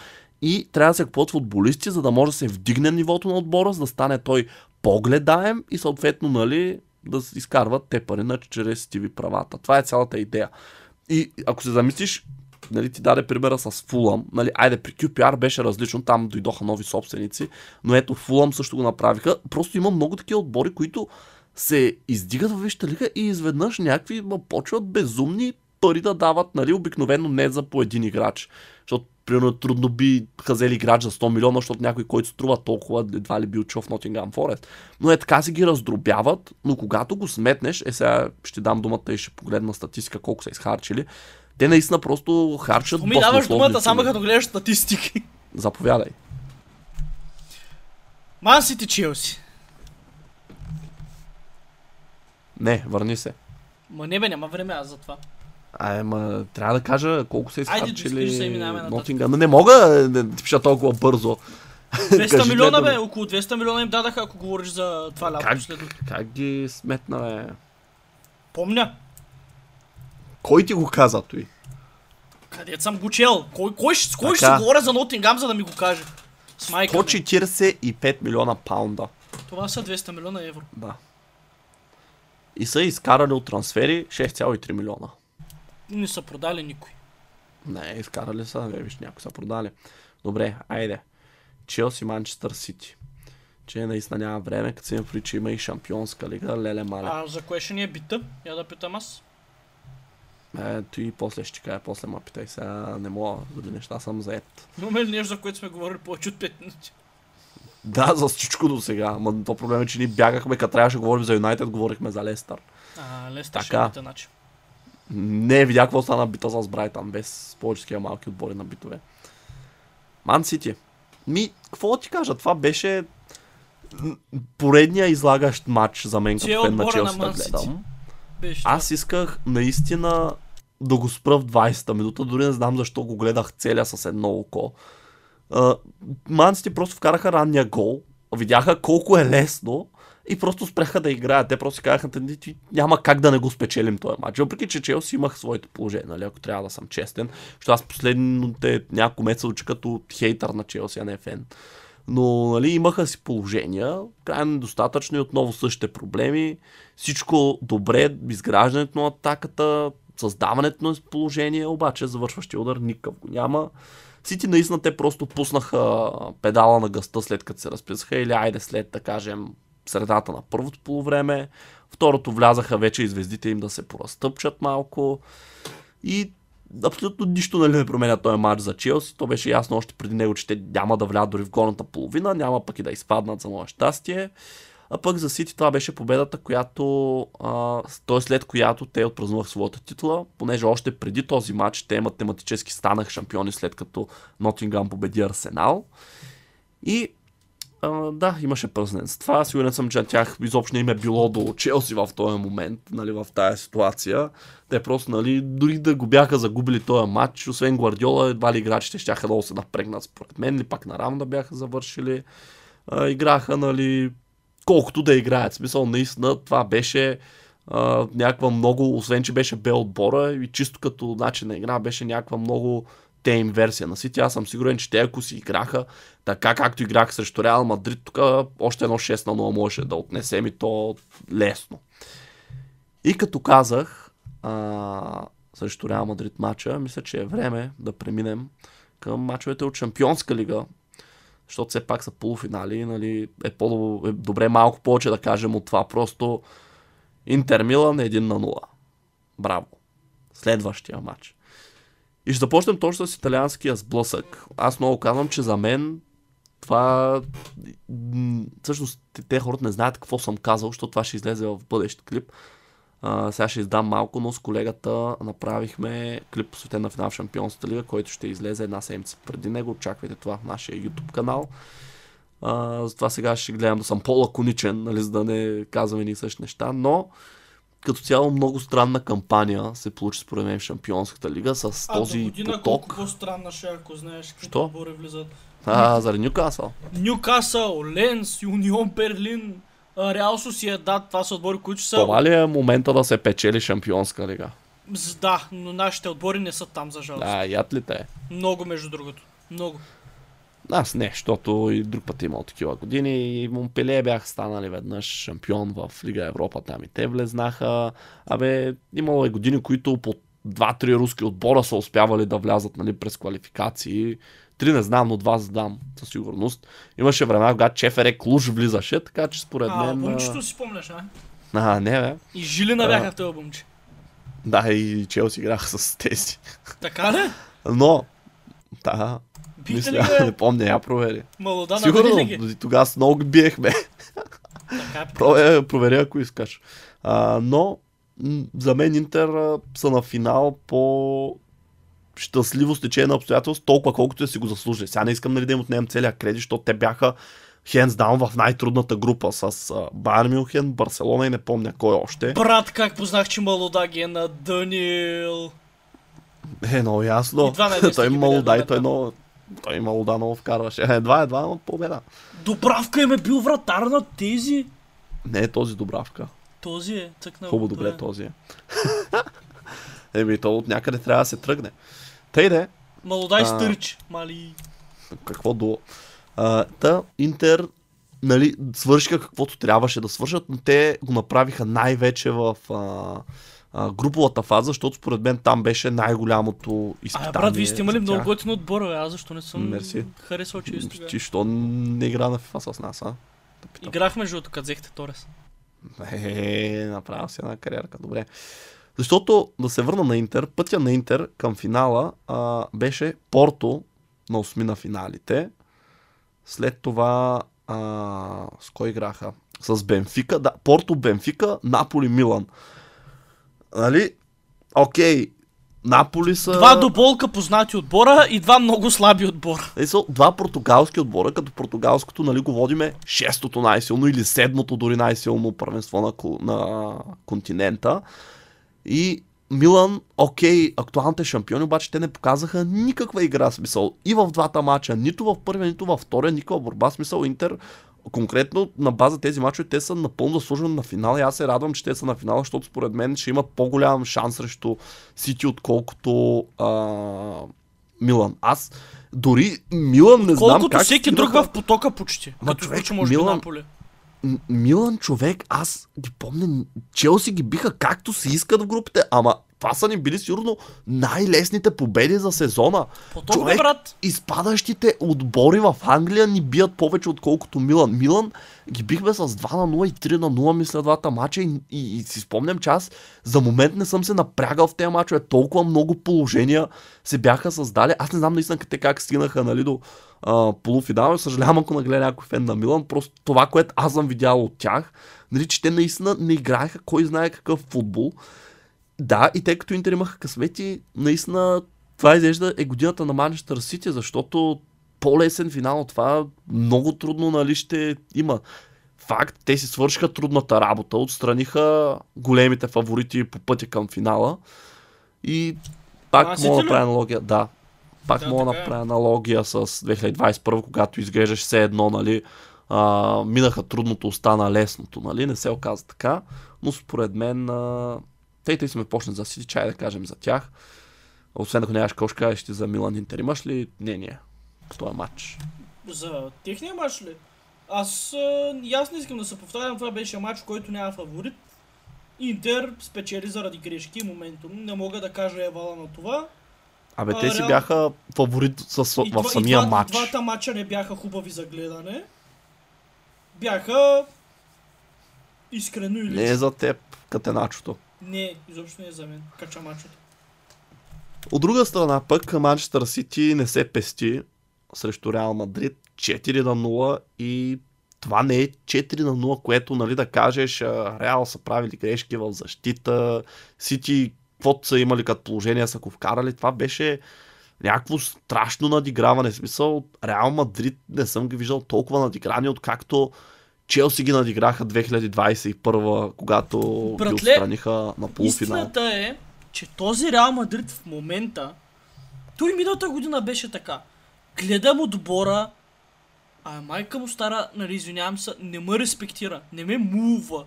И трябва да се купуват футболисти, за да може да се вдигне нивото на отбора, за да стане той по-гледаем и съответно, нали, да изкарват те пари на чрез TV правата. Това е цялата идея. И ако се замислиш, нали, ти даде примера с Фулъм, нали, айде при QPR беше различно, там дойдоха нови собственици, но ето Фулъм също го направиха. Просто има много такива отбори, които се издигат във Висшата лига и изведнъж някакви почват безумни пари да дават, нали, обикновено не за по един играч. Защото, примерно, трудно би взели играч за 100 милиона, защото някой, който струва толкова, едва ли бил чул в Nottingham Forest. Но е така си ги раздробяват, но когато го сметнеш, е сега ще дам думата и ще погледна статистика колко са изхарчили. Те наистина просто харчат ми даваш думата само като гледаш статистики. Заповядай. Ман Сити Челси. Не, върни се. Ма не бе, няма време аз за това. Ай, ма, трябва да кажа колко са Айде, изхарчили. Nottingham. Но не мога да ти пиша толкова бързо. 200 Кажи милиона бе, около 200 милиона им дадаха, ако говориш за това лято Как, последно. как ги сметна, бе? Помня. Кой ти го каза той? Къде съм го чел? Кой, кой, с кой ще си говоря за Нотингам, за да ми го каже? С майка ми. 145 милиона паунда. Това са 200 милиона евро. Да. И са изкарали от трансфери 6,3 милиона. Не са продали никой. Не, изкарали са, не, виж, някои са продали. Добре, айде. Челси, Манчестър Сити. Че наистина няма време, като се има че има и шампионска лига, леле мале. А за кое ще ни е бита? Я да питам аз. Е, той после ще ти кажа, после ма питай, сега не мога, заради неща съм заед. Имаме ли нещо, за което сме говорили повече от 5 минути? Да, за всичко до сега, ама то проблем е, че ние бягахме, като трябваше да говорим за Юнайтед, говорихме за Лестър. А, Лестър ще Така. е бита начин. Не видях какво стана бита с Брайтън, без повече малки отбори на битове. Ман Сити. Ми, какво ти кажа, това беше поредния излагащ матч за мен е като фен на Челси да гледам. Беше Аз исках наистина да го спра в 20-та минута, дори не знам защо го гледах целя с едно око. Мансите просто вкараха ранния гол, видяха колко е лесно и просто спряха да играят. Те просто казаха, «Ти- ти- няма как да не го спечелим този матч. Въпреки, че Челси имах своите положения, нали, ако трябва да съм честен. Защото аз последните няколко месеца уча като хейтър на Челси, а не фен. Но нали, имаха си положения, крайно недостатъчно и отново същите проблеми. Всичко добре, изграждането на атаката, създаването на положение, обаче завършващия удар никакъв го няма. Сити наистина те просто пуснаха педала на гъста след като се разписаха или айде след да кажем средата на първото полувреме. Второто влязаха вече и звездите им да се поразтъпчат малко. И абсолютно нищо нали, не променя този матч за Челси. То беше ясно още преди него, че те няма да влядат дори в горната половина, няма пък и да изпаднат за мое щастие. А пък за Сити това беше победата, която, а, т.е. след която те отпразнуваха своята титла, понеже още преди този матч те математически станаха шампиони след като Нотингам победи Арсенал. И а, да, имаше празненства. Сигурен съм, че на тях изобщо не им е било до Челси в този момент, нали, в тази ситуация. Те просто, нали, дори да го бяха загубили този матч, освен Гвардиола, едва ли играчите ще да се напрегнат според мен, или пак наравно да бяха завършили. А, играха, нали, колкото да играят. Смисъл, наистина, това беше а, някаква много, освен че беше бе отбора и чисто като начин на игра, беше някаква много тейм версия на Сити. Аз съм сигурен, че те ако си играха така както играх срещу Реал Мадрид, тук още едно 6 на 0 може да отнесем и то лесно. И като казах а, срещу Реал Мадрид матча, мисля, че е време да преминем към мачовете от Шампионска лига, защото все пак са полуфинали, нали, е по-добре малко повече да кажем от това. Просто Интер Милан 1 на 0. Браво. Следващия матч. И ще започнем точно с италианския сблъсък. Аз много казвам, че за мен това... Всъщност те хората не знаят какво съм казал, защото това ще излезе в бъдещ клип. А, сега ще издам малко, но с колегата направихме клип посветен на финал в Шампионската лига, който ще излезе една седмица преди него. Очаквайте това в нашия YouTube канал. А, затова сега ще гледам да съм по-лаконичен, нали, за да не казваме ни същи неща, но като цяло много странна кампания се получи според мен в Шампионската лига с а, този година поток. колко по-странна ще, ако знаеш какви отбори влизат. А, заради Нюкасъл. Нюкасъл, Ленс, Юнион Берлин, Реал Сосиедад, това са отбори, които са... Това ли е момента да се печели Шампионска лига? Да, но нашите отбори не са там, за жалост. Да, яд ли те? Много, между другото. Много. Аз не, защото и друг път имал такива години и Монпеле бяха станали веднъж шампион в Лига Европа, там и те влезнаха. Абе, имало и години, които по два-три руски отбора са успявали да влязат нали, през квалификации. Три не знам, но два знам със сигурност. Имаше време, когато Чефере Клуж влизаше, така че според а, мен... Бумчето си спомняш, а? А, не бе. И Жилина бяха в това бумче. Да, и Челси играха с тези. Така ли? Но, да, мисля, бе? не помня, я провери. Малодана Сигурно, ги. тогава с много биехме. Така е. Провери, ако искаш. А, но за мен Интер са на финал по щастливо стечение на обстоятелство, толкова колкото да си го заслужили. Сега не искам нали, да им отнемам целият кредит, защото те бяха хендс даун в най-трудната група с Байер Мюнхен, Барселона и не помня кой още. Брат, как познах, че Малода ги е на Даниел. Е, много ясно. И той ги имало били да и той много той имало да много вкарваше. Едва, едва, но победа. Добравка им е бил вратар на тези. Не е този Добравка. Този е цъкнал. Хубаво добре този е. Еми, то от някъде трябва да се тръгне. Тъй де, Малодай стърч. Мали. какво до... А, та, Интер, нали, свършиха каквото трябваше да свършат, но те го направиха най-вече в а, а, груповата фаза, защото според мен там беше най-голямото изпитание. А, брат, вие сте имали много готин отбор. Аз защо не съм Мерси. харесал чисто. бе. Ти, що не игра на FIFA с нас, а? Да питам. Играх между другото, като взехте Торес. Е, направил си една кариерка, добре. Защото, да се върна на Интер, пътя на Интер към финала а, беше Порто на осми на финалите. След това а, с кой играха? С Бенфика. Да, Порто, Бенфика, Наполи, Милан. Нали? Окей, Наполи са... Два до болка познати отбора и два много слаби отбора. Са два португалски отбора, като португалското, нали, го водиме шестото най-силно или седмото дори най-силно първенство на, на континента. И Милан, окей, актуалните шампиони, обаче те не показаха никаква игра, смисъл. И в двата мача, нито в първия, нито във втория, никаква борба, смисъл Интер. Конкретно на база тези мачове те са напълно заслужени на финал и аз се радвам, че те са на финал, защото според мен ще имат по-голям шанс срещу Сити, отколкото а, Милан. Аз дори Милан не знам Колкото как всеки стигнаха- друг в потока почти. Ма, Като човек, включи може Милан- Наполе. Милан човек, аз ги помня, Челси ги биха както си искат в групите, ама това са ни били сигурно най-лесните победи за сезона. Поток, бе, човек, брат. изпадащите отбори в Англия ни бият повече отколкото Милан. Милан ги бихме с 2 на 0 и 3 на 0 мисля двата мача и, и, и си спомням, че аз за момент не съм се напрягал в тези мачове. Толкова много положения се бяха създали. Аз не знам наистина те как стигнаха нали, до а, полуфинал. Съжалявам ако нагледа някой фен на Милан. Просто това, което аз съм видял от тях, нали, че те наистина не играеха кой знае какъв футбол. Да, и тъй като Интер имаха късмети, наистина това изглежда е годината на Манчестър Сити, защото по-лесен финал от това много трудно нали, ще има. Факт, те си свършиха трудната работа, отстраниха големите фаворити по пътя към финала и пак Мансити мога да направя аналогия. Да, пак Да, мога да така е. направя аналогия с 2021, когато изглеждаш все едно, нали, а, минаха трудното, остана лесното, нали, не се оказа така, но според мен а, те, те сме почнат за Сити, чай да кажем за тях. Освен ако нямаш какво ще за Милан Интер, имаш ли мнение по този матч? За техния матч ли? Аз, а, и аз не искам да се повтарям, това беше матч, в който няма фаворит. Интер спечели заради грешки моментум. Не мога да кажа евала на това. Абе, А, те си реално- бяха фаворит с, И в това- и самия два- матч. Двата матча не бяха хубави за гледане. Бяха искрено или Не е за теб, катеначото. Не, изобщо не е за мен. Кача мачото. От друга страна пък Манчестър Сити не се пести срещу Реал Мадрид 4 на 0 и това не е 4 на 0, което нали да кажеш Реал са правили грешки в защита, Сити каквото са имали като положение са го вкарали, това беше някакво страшно надиграване. В смисъл, Реал Мадрид не съм ги виждал толкова надиграни, откакто Челси ги надиграха 2021, когато ги Братле, отстраниха на полуфинал. Истината е, че този Реал Мадрид в момента, той миналата година беше така. Гледам отбора, а майка му стара, нали, извинявам се, не ме респектира, не ме мува.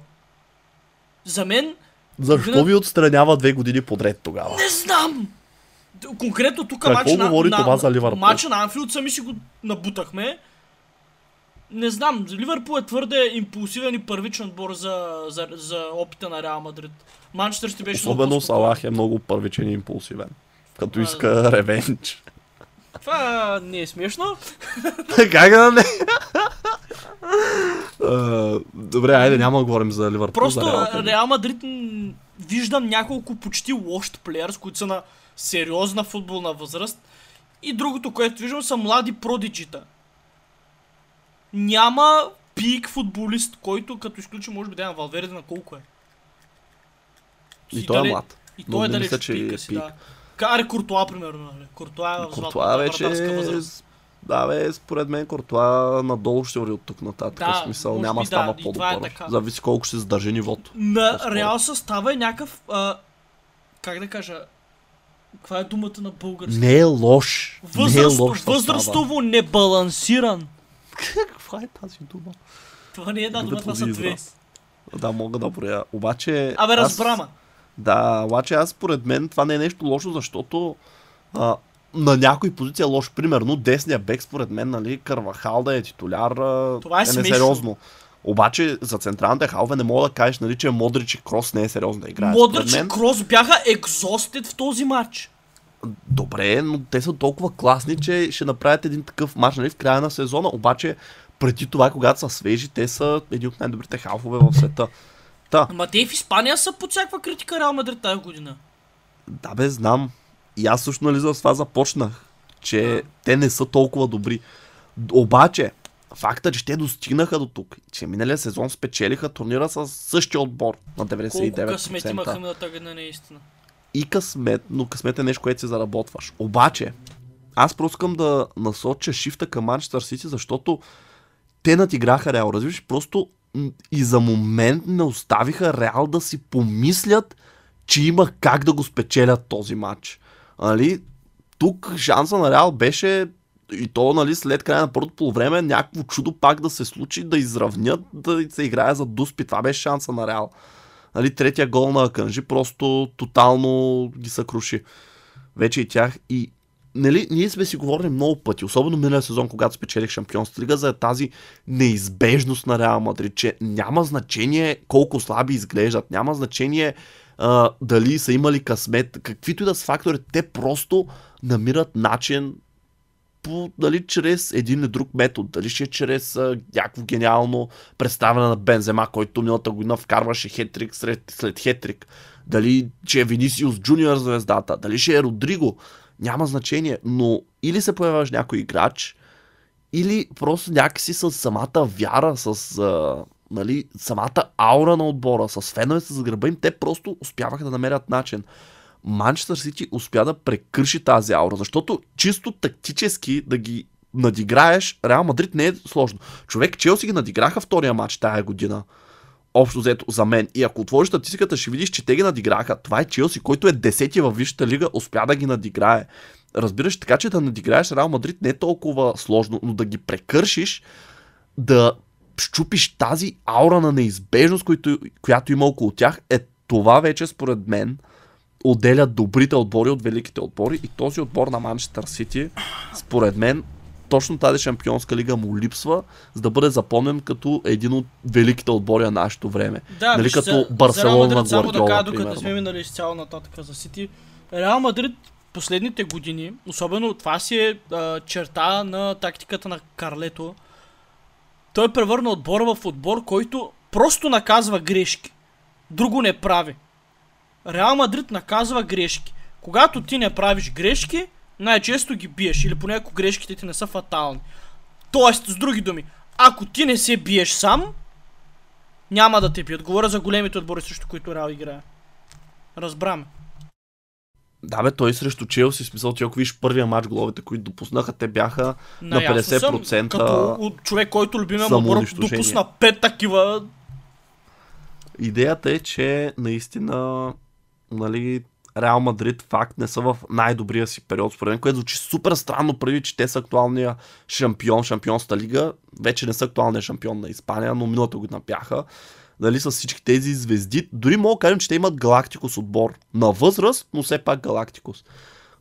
За мен, Защо Година- ви отстранява две години подред тогава? не знам! Конкретно тук Какво матч на, говори на, това за Ливърпул? матча на Анфилд сами си го набутахме. Не знам, Ливърпул е твърде импулсивен и първичен отбор за, за, за опита на Реал Мадрид. Манчестър ще беше Особено. Салах е много първичен и импулсивен. Като А, иска ревенч. Това не е смешно. как да не? Добре, айде, няма да говорим за Ливърпул. Просто за Реал. Мадрид виждам няколко почти лост плеерс, които са на сериозна футболна възраст. И другото, което виждам, са млади продиджита. Няма пик футболист, който като изключи, може би, Деян Валверде на колко е. И той е дале- млад. И Но той е далеч мисля, че пика е си, пик. да. Каре Куртуа, примерно, нали? Куртуа е в златната вече е... възраст. Да, бе, според мен Кортуа надолу ще върви от тук нататък. Да, в смисъл няма да става и това е така. Зависи колко ще задържи нивото. На. Реал състава е някакъв... А, как да кажа... Каква е думата на български? Не е лош. Не е Възраст, лош възрастово небалансиран. Каква е тази дума? Това не е една дума, това са две. Да, мога да броя. Обаче... Абе, аз- разбрама. Да, обаче аз според мен това не е нещо лошо, защото а, на някои позиции е лошо. Примерно десния бек според мен, нали, Карвахал да е титуляр а, Това е смешно. несериозно. Обаче за централните халове не мога да кажеш, нали, че Модрич и Крос не е сериозно да играе. Модрич и мен, Крос бяха екзостед в този матч. Добре, но те са толкова класни, че ще направят един такъв матч нали, в края на сезона. Обаче преди това, когато са свежи, те са едни от най-добрите халфове в света. Та, Ама те и в Испания са под всякаква критика Реал Мадрид тази година. Да бе, знам. И аз също нали за това започнах, че Да. те не са толкова добри. Обаче, факта, че те достигнаха до тук, че миналия сезон спечелиха турнира с същия отбор на 99%. Колко късмет имаха миналата година, наистина. И късмет, но късмет е нещо, което си заработваш. Обаче, аз просто искам да насоча шифта към Манчестър Сити, защото те надиграха Реал. Разбираш, просто и за момент не оставиха Реал да си помислят, че има как да го спечелят този матч. Нали? Тук шанса на Реал беше и то нали, след края на първото полувреме някакво чудо пак да се случи, да изравнят, да се играе за дуспи. Това беше шанса на Реал. Нали, третия гол на Канжи просто тотално ги съкруши. Вече и тях. И нали, ние сме си говорили много пъти, особено миналия сезон, когато спечелих Шампионската лига, за тази неизбежност на Реал Мадрид, че няма значение колко слаби изглеждат, няма значение а, дали са имали късмет, каквито и да са фактори, те просто намират начин по, дали чрез един или друг метод, дали ще е чрез а, някакво гениално представяне на Бензема, който миналата година вкарваше хетрик след, след хетрик, дали ще е Винисиус Джуниор звездата, дали ще е Родриго, няма значение, но или се появяваш някой играч, или просто някакси с самата вяра, с а, нали, самата аура на отбора, с феновете с гърба им, те просто успяваха да намерят начин. Манчестър Сити успя да прекърши тази аура, защото чисто тактически да ги надиграеш Реал Мадрид не е сложно. Човек, Челси ги надиграха втория матч тая година. Общо взето за мен. И ако отвориш статистиката, ще видиш, че те ги надиграха. Това е Челси, който е десети във Висшата лига, успя да ги надиграе. Разбираш, така че да надиграеш Реал Мадрид не е толкова сложно, но да ги прекършиш, да щупиш тази аура на неизбежност, която, която има около тях, е това вече според мен отделят добрите отбори от великите отбори и този отбор на Манчестър Сити, според мен, точно тази шампионска лига му липсва, за да бъде запомнен като един от великите отбори на нашето време. Да, нали, като Барселона Мадрид, само да Гвардиола, кажа, докато сме минали изцяло нататък за Сити. Реал Мадрид последните години, особено това си е а, черта на тактиката на Карлето, той превърна отбора в отбор, който просто наказва грешки. Друго не прави. Реал Мадрид наказва грешки. Когато ти не правиш грешки, най-често ги биеш. Или поне ако грешките ти не са фатални. Тоест, с други думи, ако ти не се биеш сам, няма да те бият. Говоря за големите отбори, срещу които Реал играе. Разбраме. Да, бе, той срещу Челси, смисъл, че ако виж първия матч, головете, които допуснаха, те бяха на съм, 50% като от човек, който любимия му отбор допусна пет такива. Идеята е, че наистина, нали, Реал Мадрид факт не са в най-добрия си период, според мен, което звучи супер странно, преди че те са актуалния шампион, шампионста лига. Вече не са актуалния шампион на Испания, но миналата година бяха. Дали с всички тези звезди. Дори мога да кажем, че те имат Галактикос отбор. На възраст, но все пак Галактикос.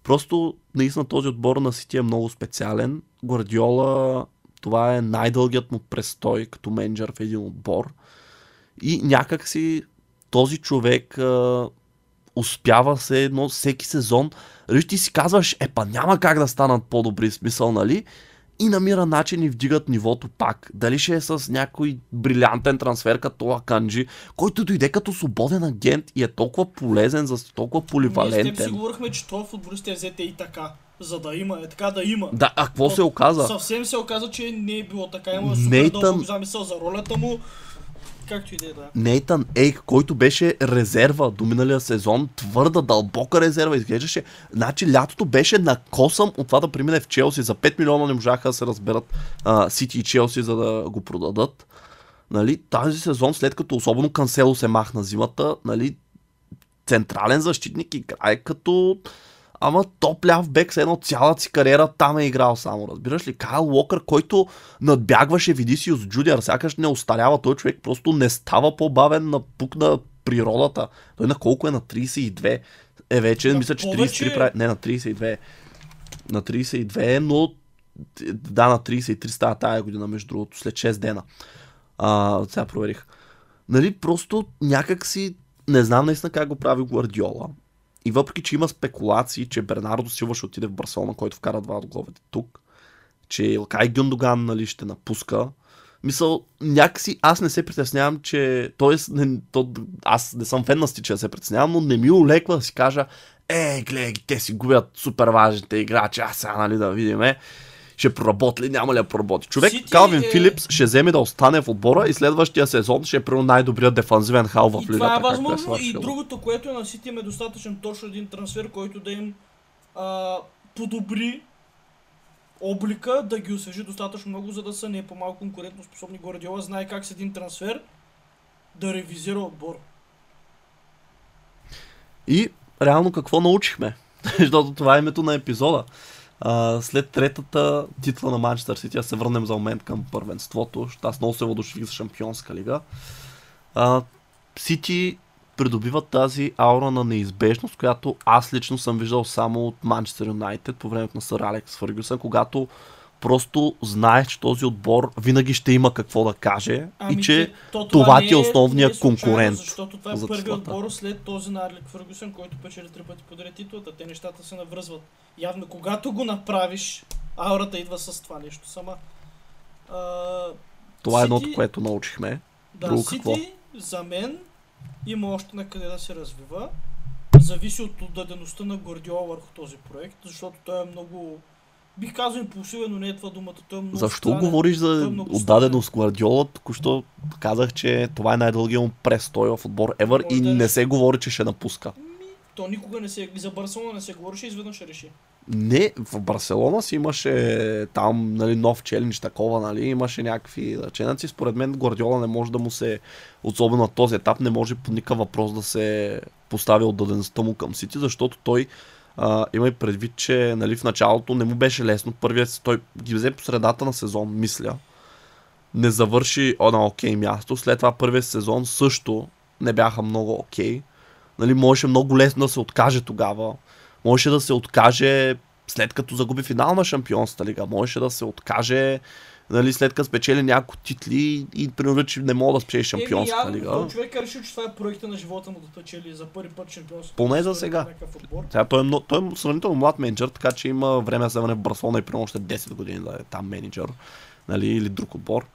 Просто наистина този отбор на Сити е много специален. Гвардиола, това е най-дългият му престой като менеджер в един отбор. И някак си този човек успява се едно всеки сезон. Виж, ти си казваш, е па няма как да станат по-добри смисъл, нали? И намира начин и вдигат нивото пак. Дали ще е с някой брилянтен трансфер като Аканджи, който дойде като свободен агент и е толкова полезен, за толкова Ние с си поливалентен. говорихме, че това футболист е взете и така. За да има, е така да има. Да, а какво се оказа? Съвсем се оказа, че не е било така. Има супер дълго замисъл за ролята му. Както и да е, да. Нейтан Ейк, който беше резерва до миналия сезон, твърда, дълбока резерва, изглеждаше. Значи лятото беше на косъм от това да премине в Челси. За 5 милиона не можаха да се разберат Сити и Челси, за да го продадат. Нали, тази сезон, след като особено Кансело се махна зимата, нали, централен защитник играе като ама топ ляв бек с едно цялата си кариера там е играл само, разбираш ли? Кайл Уокър, който надбягваше Видисиус Джудиар, сякаш не остарява, той човек просто не става по-бавен на пук на природата. Той на колко е? На 32 е вече, На мисля, че 33 повече. прави, не на 32 е. На 32 е, но да, на 33 става тая година, между другото, след 6 дена. А, сега проверих. Нали, просто някак си, не знам наистина как го прави Гвардиола. И въпреки, че има спекулации, че Бернардо Силва ще отиде в Барселона, който вкара два от головете тук, че Илкай Гюндоган нали, ще напуска, мисъл, някакси аз не се притеснявам, че... Тоест, не, то, аз не съм фен на Стича да се притеснявам, но не ми улеква да си кажа е, гледай, те си губят супер важните играчи, аз сега, нали, да видим, ще проработи ли, няма ли да проработи. Човек, Сити Калвин е- Филипс ще вземе да остане в отбора и следващия сезон ще е примерно най-добрият дефанзивен хал в И лигата. това е възможно. И свършила. другото, което е на Сити им е достатъчен точно един трансфер, който да им а, подобри облика, да ги освежи достатъчно много, за да са не по-малко конкурентно способни. Гвардиола знае как с един трансфер да ревизира отбор. И реално какво научихме? Защото това е името на епизода. А, след третата титла на Манчестър Сити, се върнем за момент към първенството, аз много се въодушевих за Шампионска лига. А, Сити придобиват тази аура на неизбежност, която аз лично съм виждал само от Манчестър Юнайтед по времето на Сър Алекс Фъргюсън, когато просто знаеш, че този отбор винаги ще има какво да каже и че Ами, то това не ти е основният не случайно, конкурент Защото това е за първият отбор след този на Арлик Фъргюсън, който печели три пъти подред титлата. Те нещата се навръзват. Явно, когато го направиш, аурата идва с това нещо сама. А, това е Сити- едното, което научихме. Да, Друго Сити какво? за мен има още на къде да се развива. Зависи от отдадеността на Гвардиола върху този проект, защото той е много, бих казал импулсивен, но не е това думата. Той е много Защо странен. говориш за е отдаденост Гвардиола? Току-що казах, че това е най-дългият му престой в отбор Евър и Може да е. не се говори, че ще напуска. Ми, То никога не се, и за Барселона не се говореше, изведнъж реши. Не, в Барселона си имаше там нали, нов челендж такова, нали, имаше някакви ръченъци. Според мен Гвардиола не може да му се, особено на този етап, не може по никакъв въпрос да се постави отдадеността му към Сити, защото той а, има и предвид, че нали, в началото не му беше лесно. Първият той ги взе по средата на сезон, мисля. Не завърши о, на окей място. След това първият сезон също не бяха много окей. Нали, можеше много лесно да се откаже тогава. Можеше да се откаже след като загуби финал на Шампионската лига. Можеше да се откаже нали, след като спечели няколко титли и примерно, че не мога да спечели Шампионската Еми, лига. явно, човек е решил, че това е проекта на живота му да спечели за първи път Шампионската Поне за лига, сега. Сега той е, много, той е сравнително млад менеджер, така че има време да се върне в Барселона и примерно още 10 години да е там менеджер нали, или друг отбор.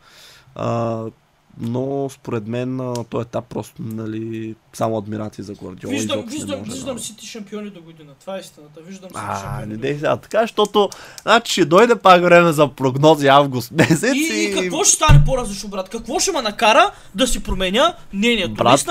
А, но според мен на този етап просто нали, само адмирации за Гвардиола. Виждам, виждам, може виждам да... Сити шампиони до година. Това е истината. Виждам Сити А, шампиони. не дей сега така, защото значи ще дойде пак време за прогнози август месец И, и какво ще стане по-различно, брат? Какво ще ме накара да си променя мнението? Брат,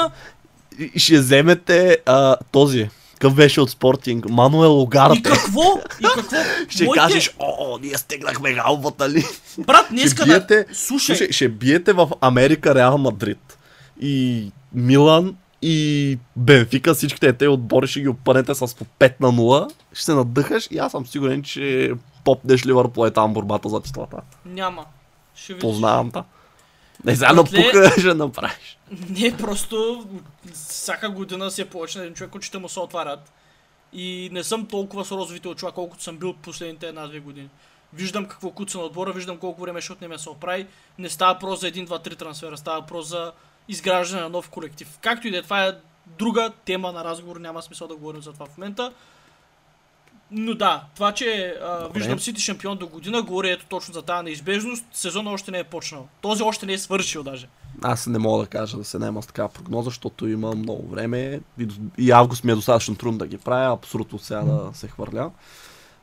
и ще вземете а, този. Какъв беше от спортинг? Мануел и Огарте. какво? И какво? Ще Моите- кажеш, о, ние стегнахме галбата ли? Брат, ще днеска биете, да... Слушай, слушай, ще биете в Америка Реал Мадрид. И Милан и Бенфика, всичките те отбори ще ги опънете с по 5 на 0. Ще се надъхаш и аз съм сигурен, че попнеш Ливърпул е там борбата за титлата. няма. Ще видиш. Познавам та. Не сега Братле, напука ще направиш. Не, просто всяка година се повече на един човек, очите му се отварят. И не съм толкова с розовите очила, колкото съм бил последните една-две години. Виждам какво куца на отбора, виждам колко време ще отнеме се оправи. Не става въпрос за един, два, три трансфера, става въпрос за изграждане на нов колектив. Както и да е, това е друга тема на разговор, няма смисъл да говорим за това в момента. Но да, това, че а, Добре. виждам Сити шампион до година, говори ето точно за тази неизбежност. Сезонът още не е почнал. Този още не е свършил даже. Аз не мога да кажа да се наема с такава прогноза, защото има много време и, и август ми е достатъчно трудно да ги правя, абсолютно сега да се хвърля.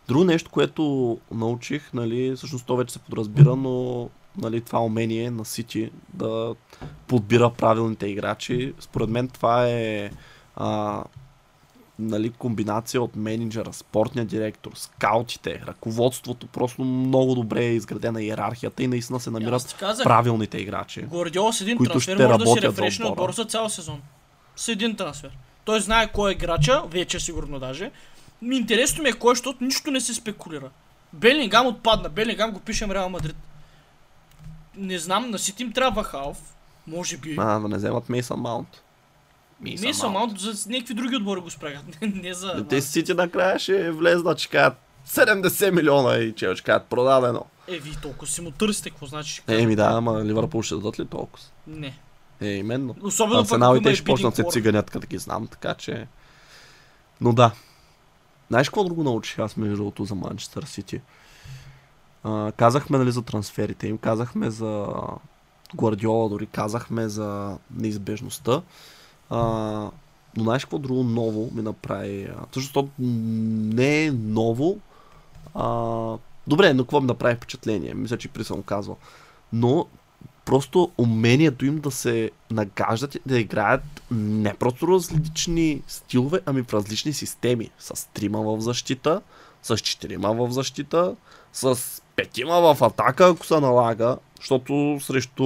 Друго нещо, което научих, нали, всъщност то вече се подразбира, но нали, това умение на Сити да подбира правилните играчи, според мен това е а, нали, комбинация от менеджера, спортния директор, скаутите, ръководството, просто много добре е изградена иерархията и наистина се намират казах, правилните играчи. Гвардиола с един които трансфер ще може да си рефрешне отбора. отбор за цял сезон. С един трансфер. Той знае кой е играча, вече сигурно даже. Интересно ми е кой, защото нищо не се спекулира. Белингам отпадна. Белингам го пишем Реал Мадрид. Не знам, на Сити им трябва халф. Може би. А, да не вземат Мейсън Маунт. Не са Маунт, за някакви други отбори го спрягат. Не, не за... Те Сити накрая ще влезнат, че кажат 70 милиона и че ще кажат продадено. Е, ви толкова си му търсите, какво значи? Еми да, ама Ливърпул ще дадат ли толкова? Не. Е, именно. Особено Арсенал ако и те ще почнат се циганят, като ги знам, така че... Но да. Знаеш какво друго научих аз между другото за Манчестър Сити? А, казахме нали, за трансферите им, казахме за Гвардиола, дори казахме за неизбежността. А, но знаеш какво друго ново ми направи? Също то не е ново. А, добре, но какво ми направи впечатление? Мисля, че при съм казвал. Но просто умението им да се нагаждат и да играят не просто различни стилове, ами в различни системи. С трима в защита, с четирима в защита, с петима в атака, ако се налага, защото срещу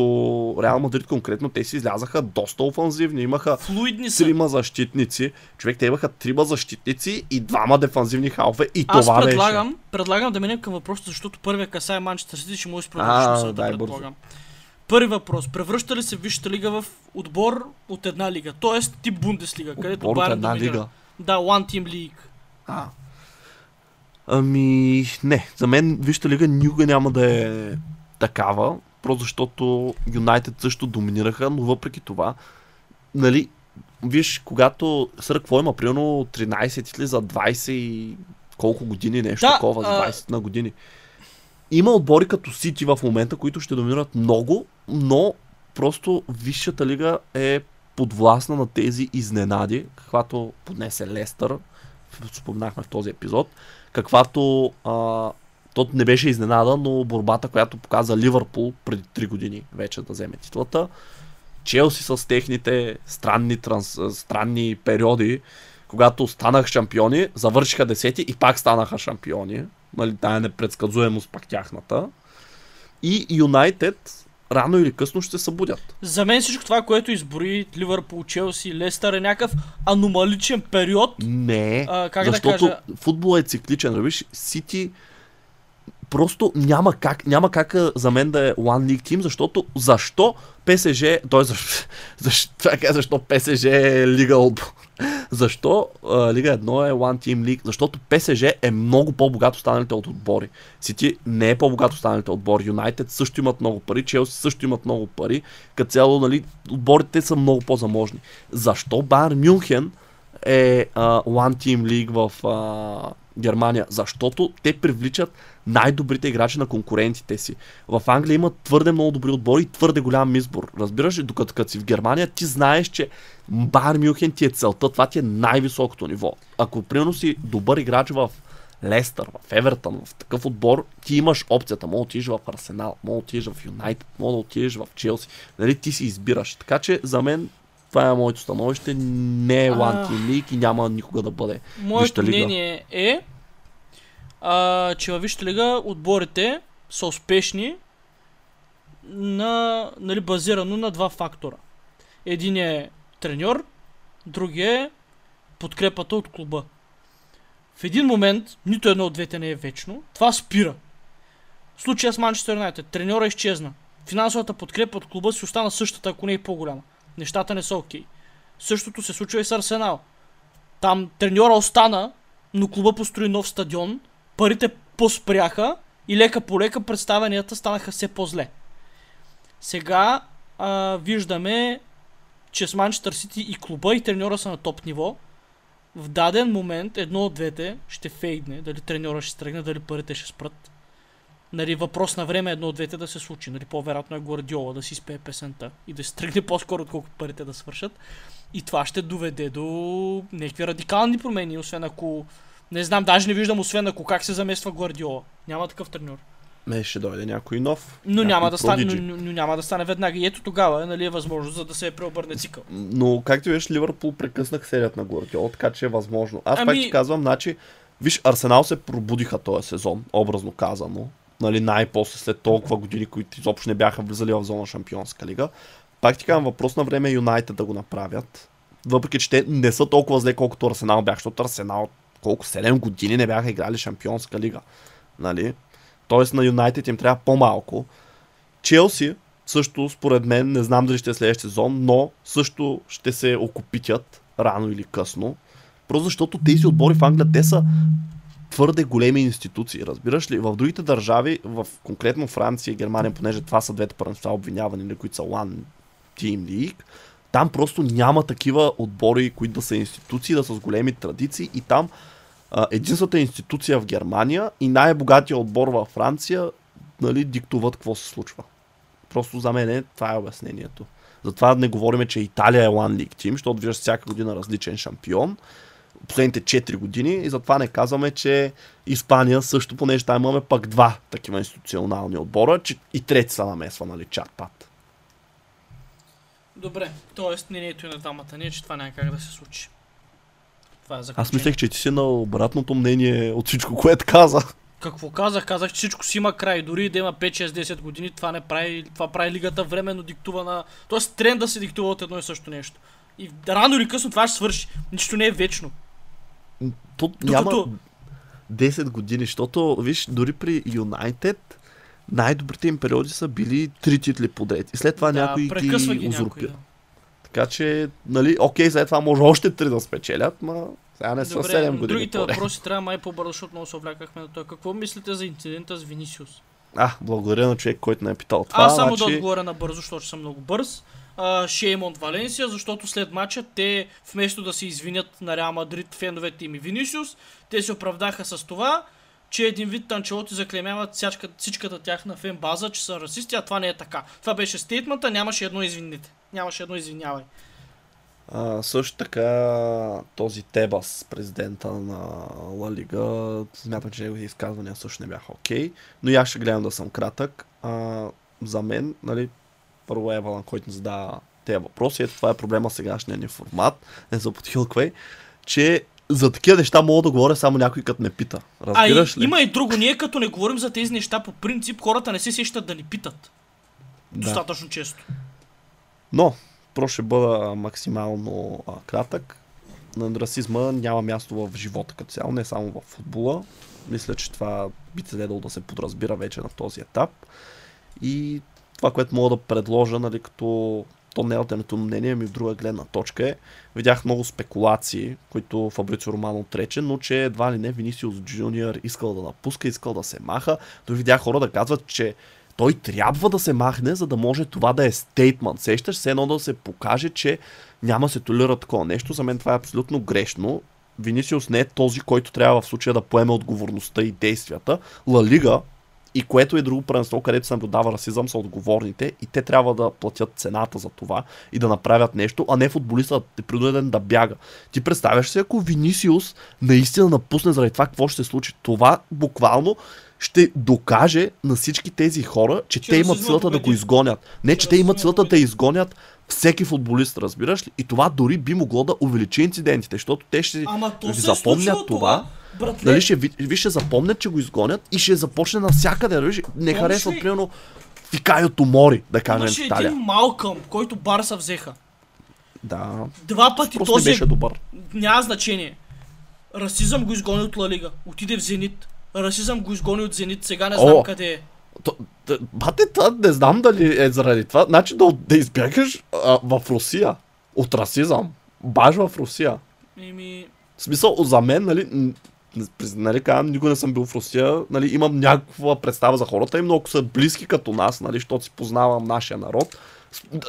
Реал Мадрид конкретно те си излязаха доста офанзивни. Имаха Флуидни са. трима защитници. Човек, те имаха трима защитници и двама дефанзивни халфе и Аз това предлагам, предлагам да минем към въпроса, защото първия касае Манчестър Сити, ще може да си А, продължиш мисълта, дай бързо. предполагам. Първи въпрос. Превръща ли се Висшата лига в отбор от една лига? Тоест тип Бундеслига, беше. където Отбор от една лига. Да, One Team League. А. Ами, не. За мен Вижте лига никога няма да е такава, просто защото Юнайтед също доминираха, но въпреки това, нали, виж, когато Сър, какво има, примерно 13 титли за 20 и колко години, нещо Да, такова, за а- 20 на години. Има отбори като Сити в момента, които ще доминират много, но просто Висшата лига е подвластна на тези изненади, каквато поднесе Лестър, споменахме в този епизод, каквато а, то не беше изненада, но борбата, която показа Ливърпул преди 3 години вече да вземе титлата, Челси с техните странни, транс, странни периоди, когато станах шампиони, завършиха десети и пак станаха шампиони. Нали, тая непредсказуемост пак тяхната. И Юнайтед рано или късно ще се събудят. За мен всичко това, което изброи Ливърпул, Челси, Лестър е някакъв аномаличен период. Не, А, как да защото кажа? футбол е цикличен. Виж, Сити просто няма как, няма как за мен да е One League Team, защото защо ПСЖ, т.е. защо, защо, така, защо ПСЖ е Лига от... Защо а, Лига 1 е One Team League? Защото ПСЖ е много по-богат останалите от отбори. Сити не е по-богат останалите отбори. Юнайтед също имат много пари, Челси също имат много пари. Като цяло, нали, отборите са много по-заможни. Защо Бар Мюнхен е а, One Team League в а, Германия? Защото те привличат най-добрите играчи на конкурентите си. В Англия има твърде много добри отбори и твърде голям избор. Разбираш ли, докато като си в Германия, ти знаеш, че Бар Мюнхен ти е целта, това ти е най-високото ниво. Ако примерно си добър играч в Лестър, в Евертън, в такъв отбор, ти имаш опцията. Мога да отидеш в Арсенал, мога да отидеш в Юнайтед, мога да отидеш в Челси. Нали, ти си избираш. Така че за мен това е моето становище. Не е One. Team League и няма никога да бъде. Моето мнение е, а, че във Висшата лига отборите са успешни на, нали, базирано на два фактора. Един е треньор, другия е подкрепата от клуба. В един момент, нито едно от двете не е вечно, това спира. В случая с Манчестър Юнайтед, треньора изчезна. Финансовата подкрепа от клуба си остана същата, ако не е по-голяма. Нещата не са окей. Същото се случва и с Арсенал. Там треньора остана, но клуба построи нов стадион, парите поспряха и лека по лека представенията станаха все по-зле. Сега а, виждаме, че с Манчестър Сити и клуба и треньора са на топ ниво. В даден момент едно от двете ще фейдне, дали треньора ще тръгне, дали парите ще спрат. Нали, въпрос на време е едно от двете да се случи. Нали, по-вероятно е Гвардиола да си изпее песента и да се тръгне по-скоро, отколкото парите да свършат. И това ще доведе до някакви радикални промени, освен ако... Не знам, даже не виждам, освен ако как се замества Гвардиола. Няма такъв треньор. Ме ще дойде някой нов. Но някой няма, да стане, но, но няма да стане веднага. И ето тогава нали, е възможно, за да се преобърне цикъл. Но както виж, Ливърпул прекъснах серията на Гвардиола, така че е възможно. Аз Ами- пак ти казвам, значи, виж, Арсенал се пробудиха този сезон, образно казано. Нали, най-после след толкова години, които изобщо не бяха влизали в зона Шампионска лига. Пак ти казвам, въпрос на време е Юнайтед да го направят. Въпреки, че те не са толкова зле, колкото Арсенал бях, защото Арсенал колко 7 години не бяха играли Шампионска лига. Нали? Тоест на Юнайтед им трябва по-малко. Челси също, според мен, не знам дали ще е следващия сезон, но също ще се окупитят рано или късно. Просто защото тези отбори в Англия, те са твърде големи институции, разбираш ли? В другите държави, в конкретно Франция и Германия, понеже това са двете първенства обвинявани, на които са One Team League, там просто няма такива отбори, които да са институции, да са с големи традиции и там а, единствената институция в Германия и най-богатия отбор във Франция нали, диктуват какво се случва. Просто за мен е, това е обяснението. Затова не говорим, че Италия е One League Team, защото виждаш всяка година различен шампион. Последните 4 години и затова не казваме, че Испания също, понеже там имаме пък два такива институционални отбора, че и трети са намесва, нали, чат-пат. Добре, т.е. мнението и на двамата ни е, че това няма как да се случи. Това е Аз мислех, че ти си на обратното мнение от всичко, което каза. Какво казах? Казах, че всичко си има край. Дори да има 5-6-10 години, това не прави, това прави лигата временно диктува на... Тоест тренда се диктува от едно и също нещо. И рано или късно това ще свърши. Нищо не е вечно. То няма 10 години, защото, виж, дори при Юнайтед най-добрите им периоди са били три титли подред. И след това да, някой ги ги узурпира. Да. Така че, нали, окей, след това може още три да спечелят, ма сега не са Добре, 7 години. другите подред. въпроси трябва май по-бързо, защото много се увлякахме на това. Какво мислите за инцидента с Винисиус? А, благодаря на човек, който не е питал това. Аз само да значи, отговоря на бързо, защото съм много бърз. Шейм от Валенсия, защото след матча те, вместо да се извинят на Реал Мадрид феновете им и Винисиус, те се оправдаха с това, че един вид танчелоти заклемяват всичка, всичката тяхна фен база, че са расисти, а това не е така. Това беше стейтмента, нямаше едно извините. Нямаше едно извинявай. А, също така този Тебас, президента на Ла Лига, смятам, че неговите изказвания също не бяха окей, но и ще гледам да съм кратък. А, за мен, нали, първо Евалан, който ни задава тези въпроси, ето това е проблема сегашния ни формат, не за подхилквай, че за такива неща мога да говоря само някой като ме пита. А Разбираш ли? има и друго. Ние като не говорим за тези неща, по принцип хората не се сещат да ни питат. Да. Достатъчно често. Но, просто ще бъда максимално а, кратък. На расизма няма място в живота като цяло, не само в футбола. Мисля, че това би следвало да се подразбира вече на този етап. И това, което мога да предложа, нали, като то не е альтернативно мнение, ми в друга гледна точка е, видях много спекулации, които Фабрицио Романо отрече, но че едва ли не Винисиус Джуниор искал да напуска, искал да се маха. Дори видях хора да казват, че той трябва да се махне, за да може това да е стейтмент. Сещаш се едно да се покаже, че няма се толера такова нещо. За мен това е абсолютно грешно. Винисиус не е този, който трябва в случая да поеме отговорността и действията. Ла Лига и което е друго първенство, където се наблюдава расизъм, са отговорните и те трябва да платят цената за това и да направят нещо, а не футболистът е принуден да бяга. Ти представяш се, ако Винисиус наистина напусне заради това, какво ще се случи? Това буквално ще докаже на всички тези хора, че Че те имат силата да го изгонят. Не, че те имат силата да изгонят всеки футболист, разбираш ли? И това дори би могло да увеличи инцидентите, защото те ще Ама то е запомнят случило това. Братле, Нали ще, ви- ще запомнят, че го изгонят и ще започне навсякъде. Виж, не Помниш харесват, ли? примерно, Фикайо Томори, да кажем имаше Италия. един Малкъм, който Барса взеха. Да, Два пъти просто този беше добър. няма значение. Расизъм го изгони от Ла Лига. Отиде в Зенит. Расизъм го изгони от Зенит. Сега не знам О! къде е. То- Бате, това не знам дали е заради това. Значи да, да избягаш а, в Русия от расизъм. Баш в Русия. Еми, В смисъл, за мен, нали, нали, казвам, никога не съм бил в Русия, нали, имам някаква представа за хората и много са близки като нас, нали, защото си познавам нашия народ.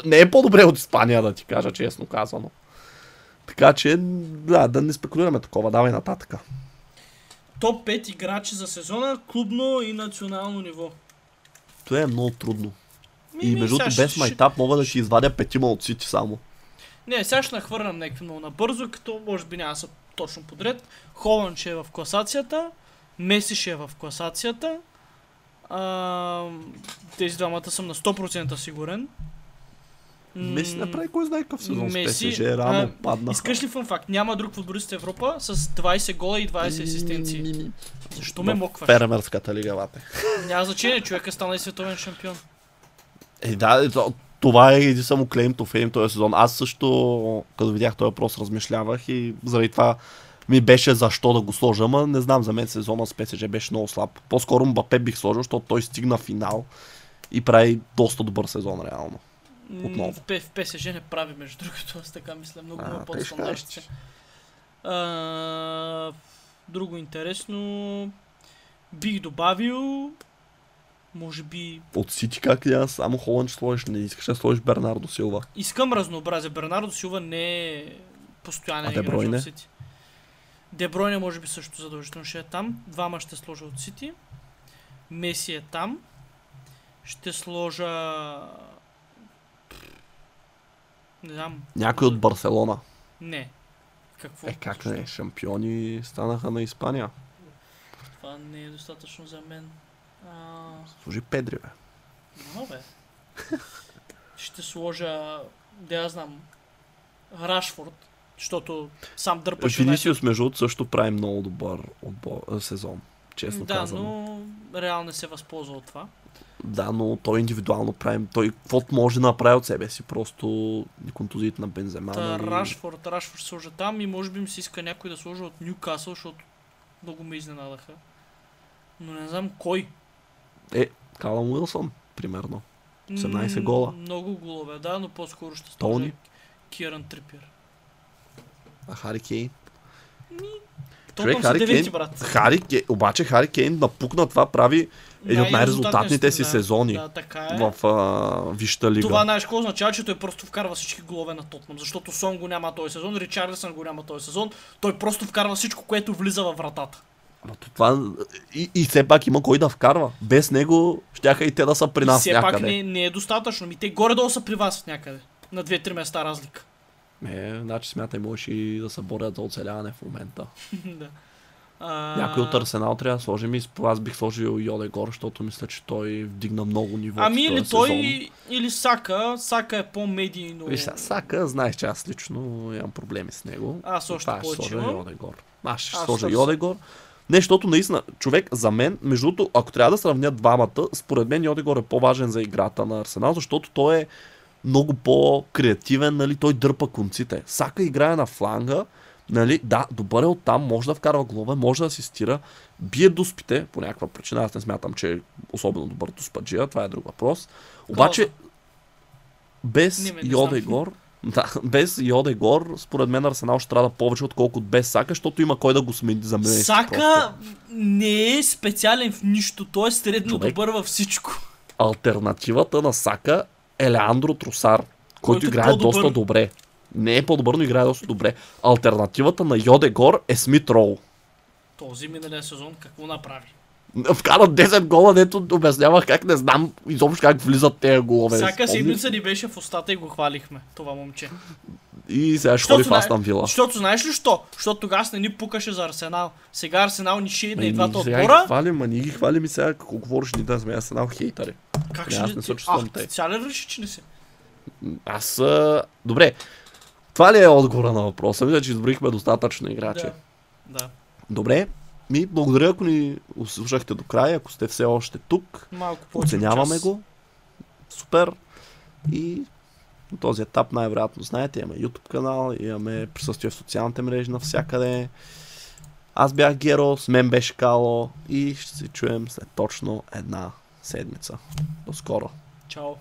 Не е по-добре от Испания, да ти кажа, честно казано. Така че, да, да не спекулираме такова, давай нататъка. топ 5 играчи за сезона, клубно и национално ниво. Това е много трудно. Ми, И между другото, без майтап мога да ще извадя петима от Сити само. Не, сега ще нахвърлям някакви много набързо, като може би няма да са точно подред. Холанд ще е в класацията, Меси ще е в класацията. А, тези двамата съм на 100% сигурен. Меси направи кой знае какъв сезон с Меси, ПСЖ, рано а, падна. Искаш ли фun факт? Няма друг футболист в Европа с 20 гола и 20 асистенции. Защо ме мокваш? Фермерската лига, вате. Няма значение, човека стана и световен шампион. Е, да, е, то- това е един само claim to fame този сезон. Аз също, като видях този въпрос, размишлявах и заради това ми беше защо да го сложа, ама не знам, за мен сезона с ПСЖ беше много слаб. По-скоро Мбапе бих сложил, защото той стигна финал и прави доста добър сезон реално. Отново. В, ПСЖ не прави, между другото, аз така мисля, много А, му е под те ще стандартите. А, Друго интересно, бих добавил, може би, От Сити как я само Холанд ще сложиш, не искаш да сложиш Бернардо Силва. искам разнообразие. Бернардо Силва не е постоянен А играч от Сити. Дебройне може би също задължително ще е там. Двама ще сложа от Сити. Меси е там. Ще сложа... Не знам. Някой от Барселона. Не. Какво? Е, как не? Шампиони станаха на Испания. Това не е достатъчно за мен. А, Служи Педри, бе. no, бе. Ще сложа, да я знам, Рашфорд, защото сам дърпаше Винисиус, между другото, също прави много добър отбор, сезон. Честно Да, казано. но реално не се възползва от това. Да, но той индивидуално прави. Той каквото може да направи от себе си. Просто контузиите на Бензема. Та, нали? Рашфорд, Рашфорд сложа там и може би ми се иска някой да сложа от Ньюкасъл, защото много ме изненадаха. Но не знам кой. Е, Калам Уилсън, примерно. 18 М, гола. Много голове, да, но по-скоро ще Тони? Киран Трипир. А Хари Кейн? Тотнам са Хари Кейн, брат. Хари Кейн, обаче Хари Кейн напукна това, прави един от най-резултатните си сезони Да, така е. в а, Висшата лига. Това знаеш какво означава, че той просто вкарва всички голове на Тотнам, защото Сон го няма този сезон, Ричарлисън го няма този сезон, той просто вкарва всичко, което влиза във вратата. Ама то това... И, и все пак има кой да вкарва. Без него щяха и те да са при И нас все някъде. пак не, не е достатъчно, ми те горе-долу са при вас някъде. На 2-3 места разлика. Е, значи смятай, можеш и да се борят за оцеляване в момента. да. А, Някой от Арсенал трябва да сложим и аз бих сложил Йодегор, защото мисля, че той вдигна много ниво. Ами или той, сезон. или Сака. Сака е по-медийно. Виж, Сака, знаеш, че аз лично имам проблеми с него. Аз още ще повече сложа имам. Йодегор. Аз ще Аз сложа ще- Йодегор. Не, защото наистина, човек, за мен, между другото, ако трябва да сравня двамата, според мен Йодегор е по-важен за играта на Арсенал, защото той е много по-креативен, нали, той дърпа конците. Сака играе на фланга, нали, да, добър е оттам, може да вкарва голове, може да асистира, бие дуспите, по някаква причина, аз не смятам, че е особено добър дуспаджия, това е друг въпрос. Обаче, без. Йодегор, да, без Йодегор, според мен Арсенал ще страда повече, отколкото без Сака, защото има кой да го смени за мен. Сака не е специален в нищо. Той е средно Човек. добър във всичко. Альтернативата на Сака е Леандро Тросар, който, Който е играе по-добър. доста добре. Не е по-добър, но играе доста добре. Альтернативата на Йодегор е Смит Роу. Този миналия сезон какво направи? Вкара 10 гола, дето обяснявах как не знам изобщо как влизат тези голове. Всяка седмица ни беше в устата и го хвалихме, това момче. И сега ще ходи в Астан Вила. Защото знаеш ли що? Защото тогава не ни пукаше за Арсенал. Сега Арсенал ни шейдна и Ами, двата сега ги отбора. хвалим, а ние ги хвалим и сега какво говориш ни да сме Арсенал хейтъри. Как Не, ще ли не се чувствам А, тъй. специален реши, че не си. Аз... Добре. Това ли е отговора на въпроса? Мисля, че изброихме достатъчно играчи. Да. Добре. Ми, благодаря, ако ни слушахте до края, ако сте все още тук. Малко Оценяваме час. го. Супер. И на този етап най-вероятно знаете, имаме YouTube канал, имаме присъствие в социалните мрежи навсякъде. Аз бях Геро, с мен беше Кало и ще се чуем след точно една седмица. До скоро. Чао.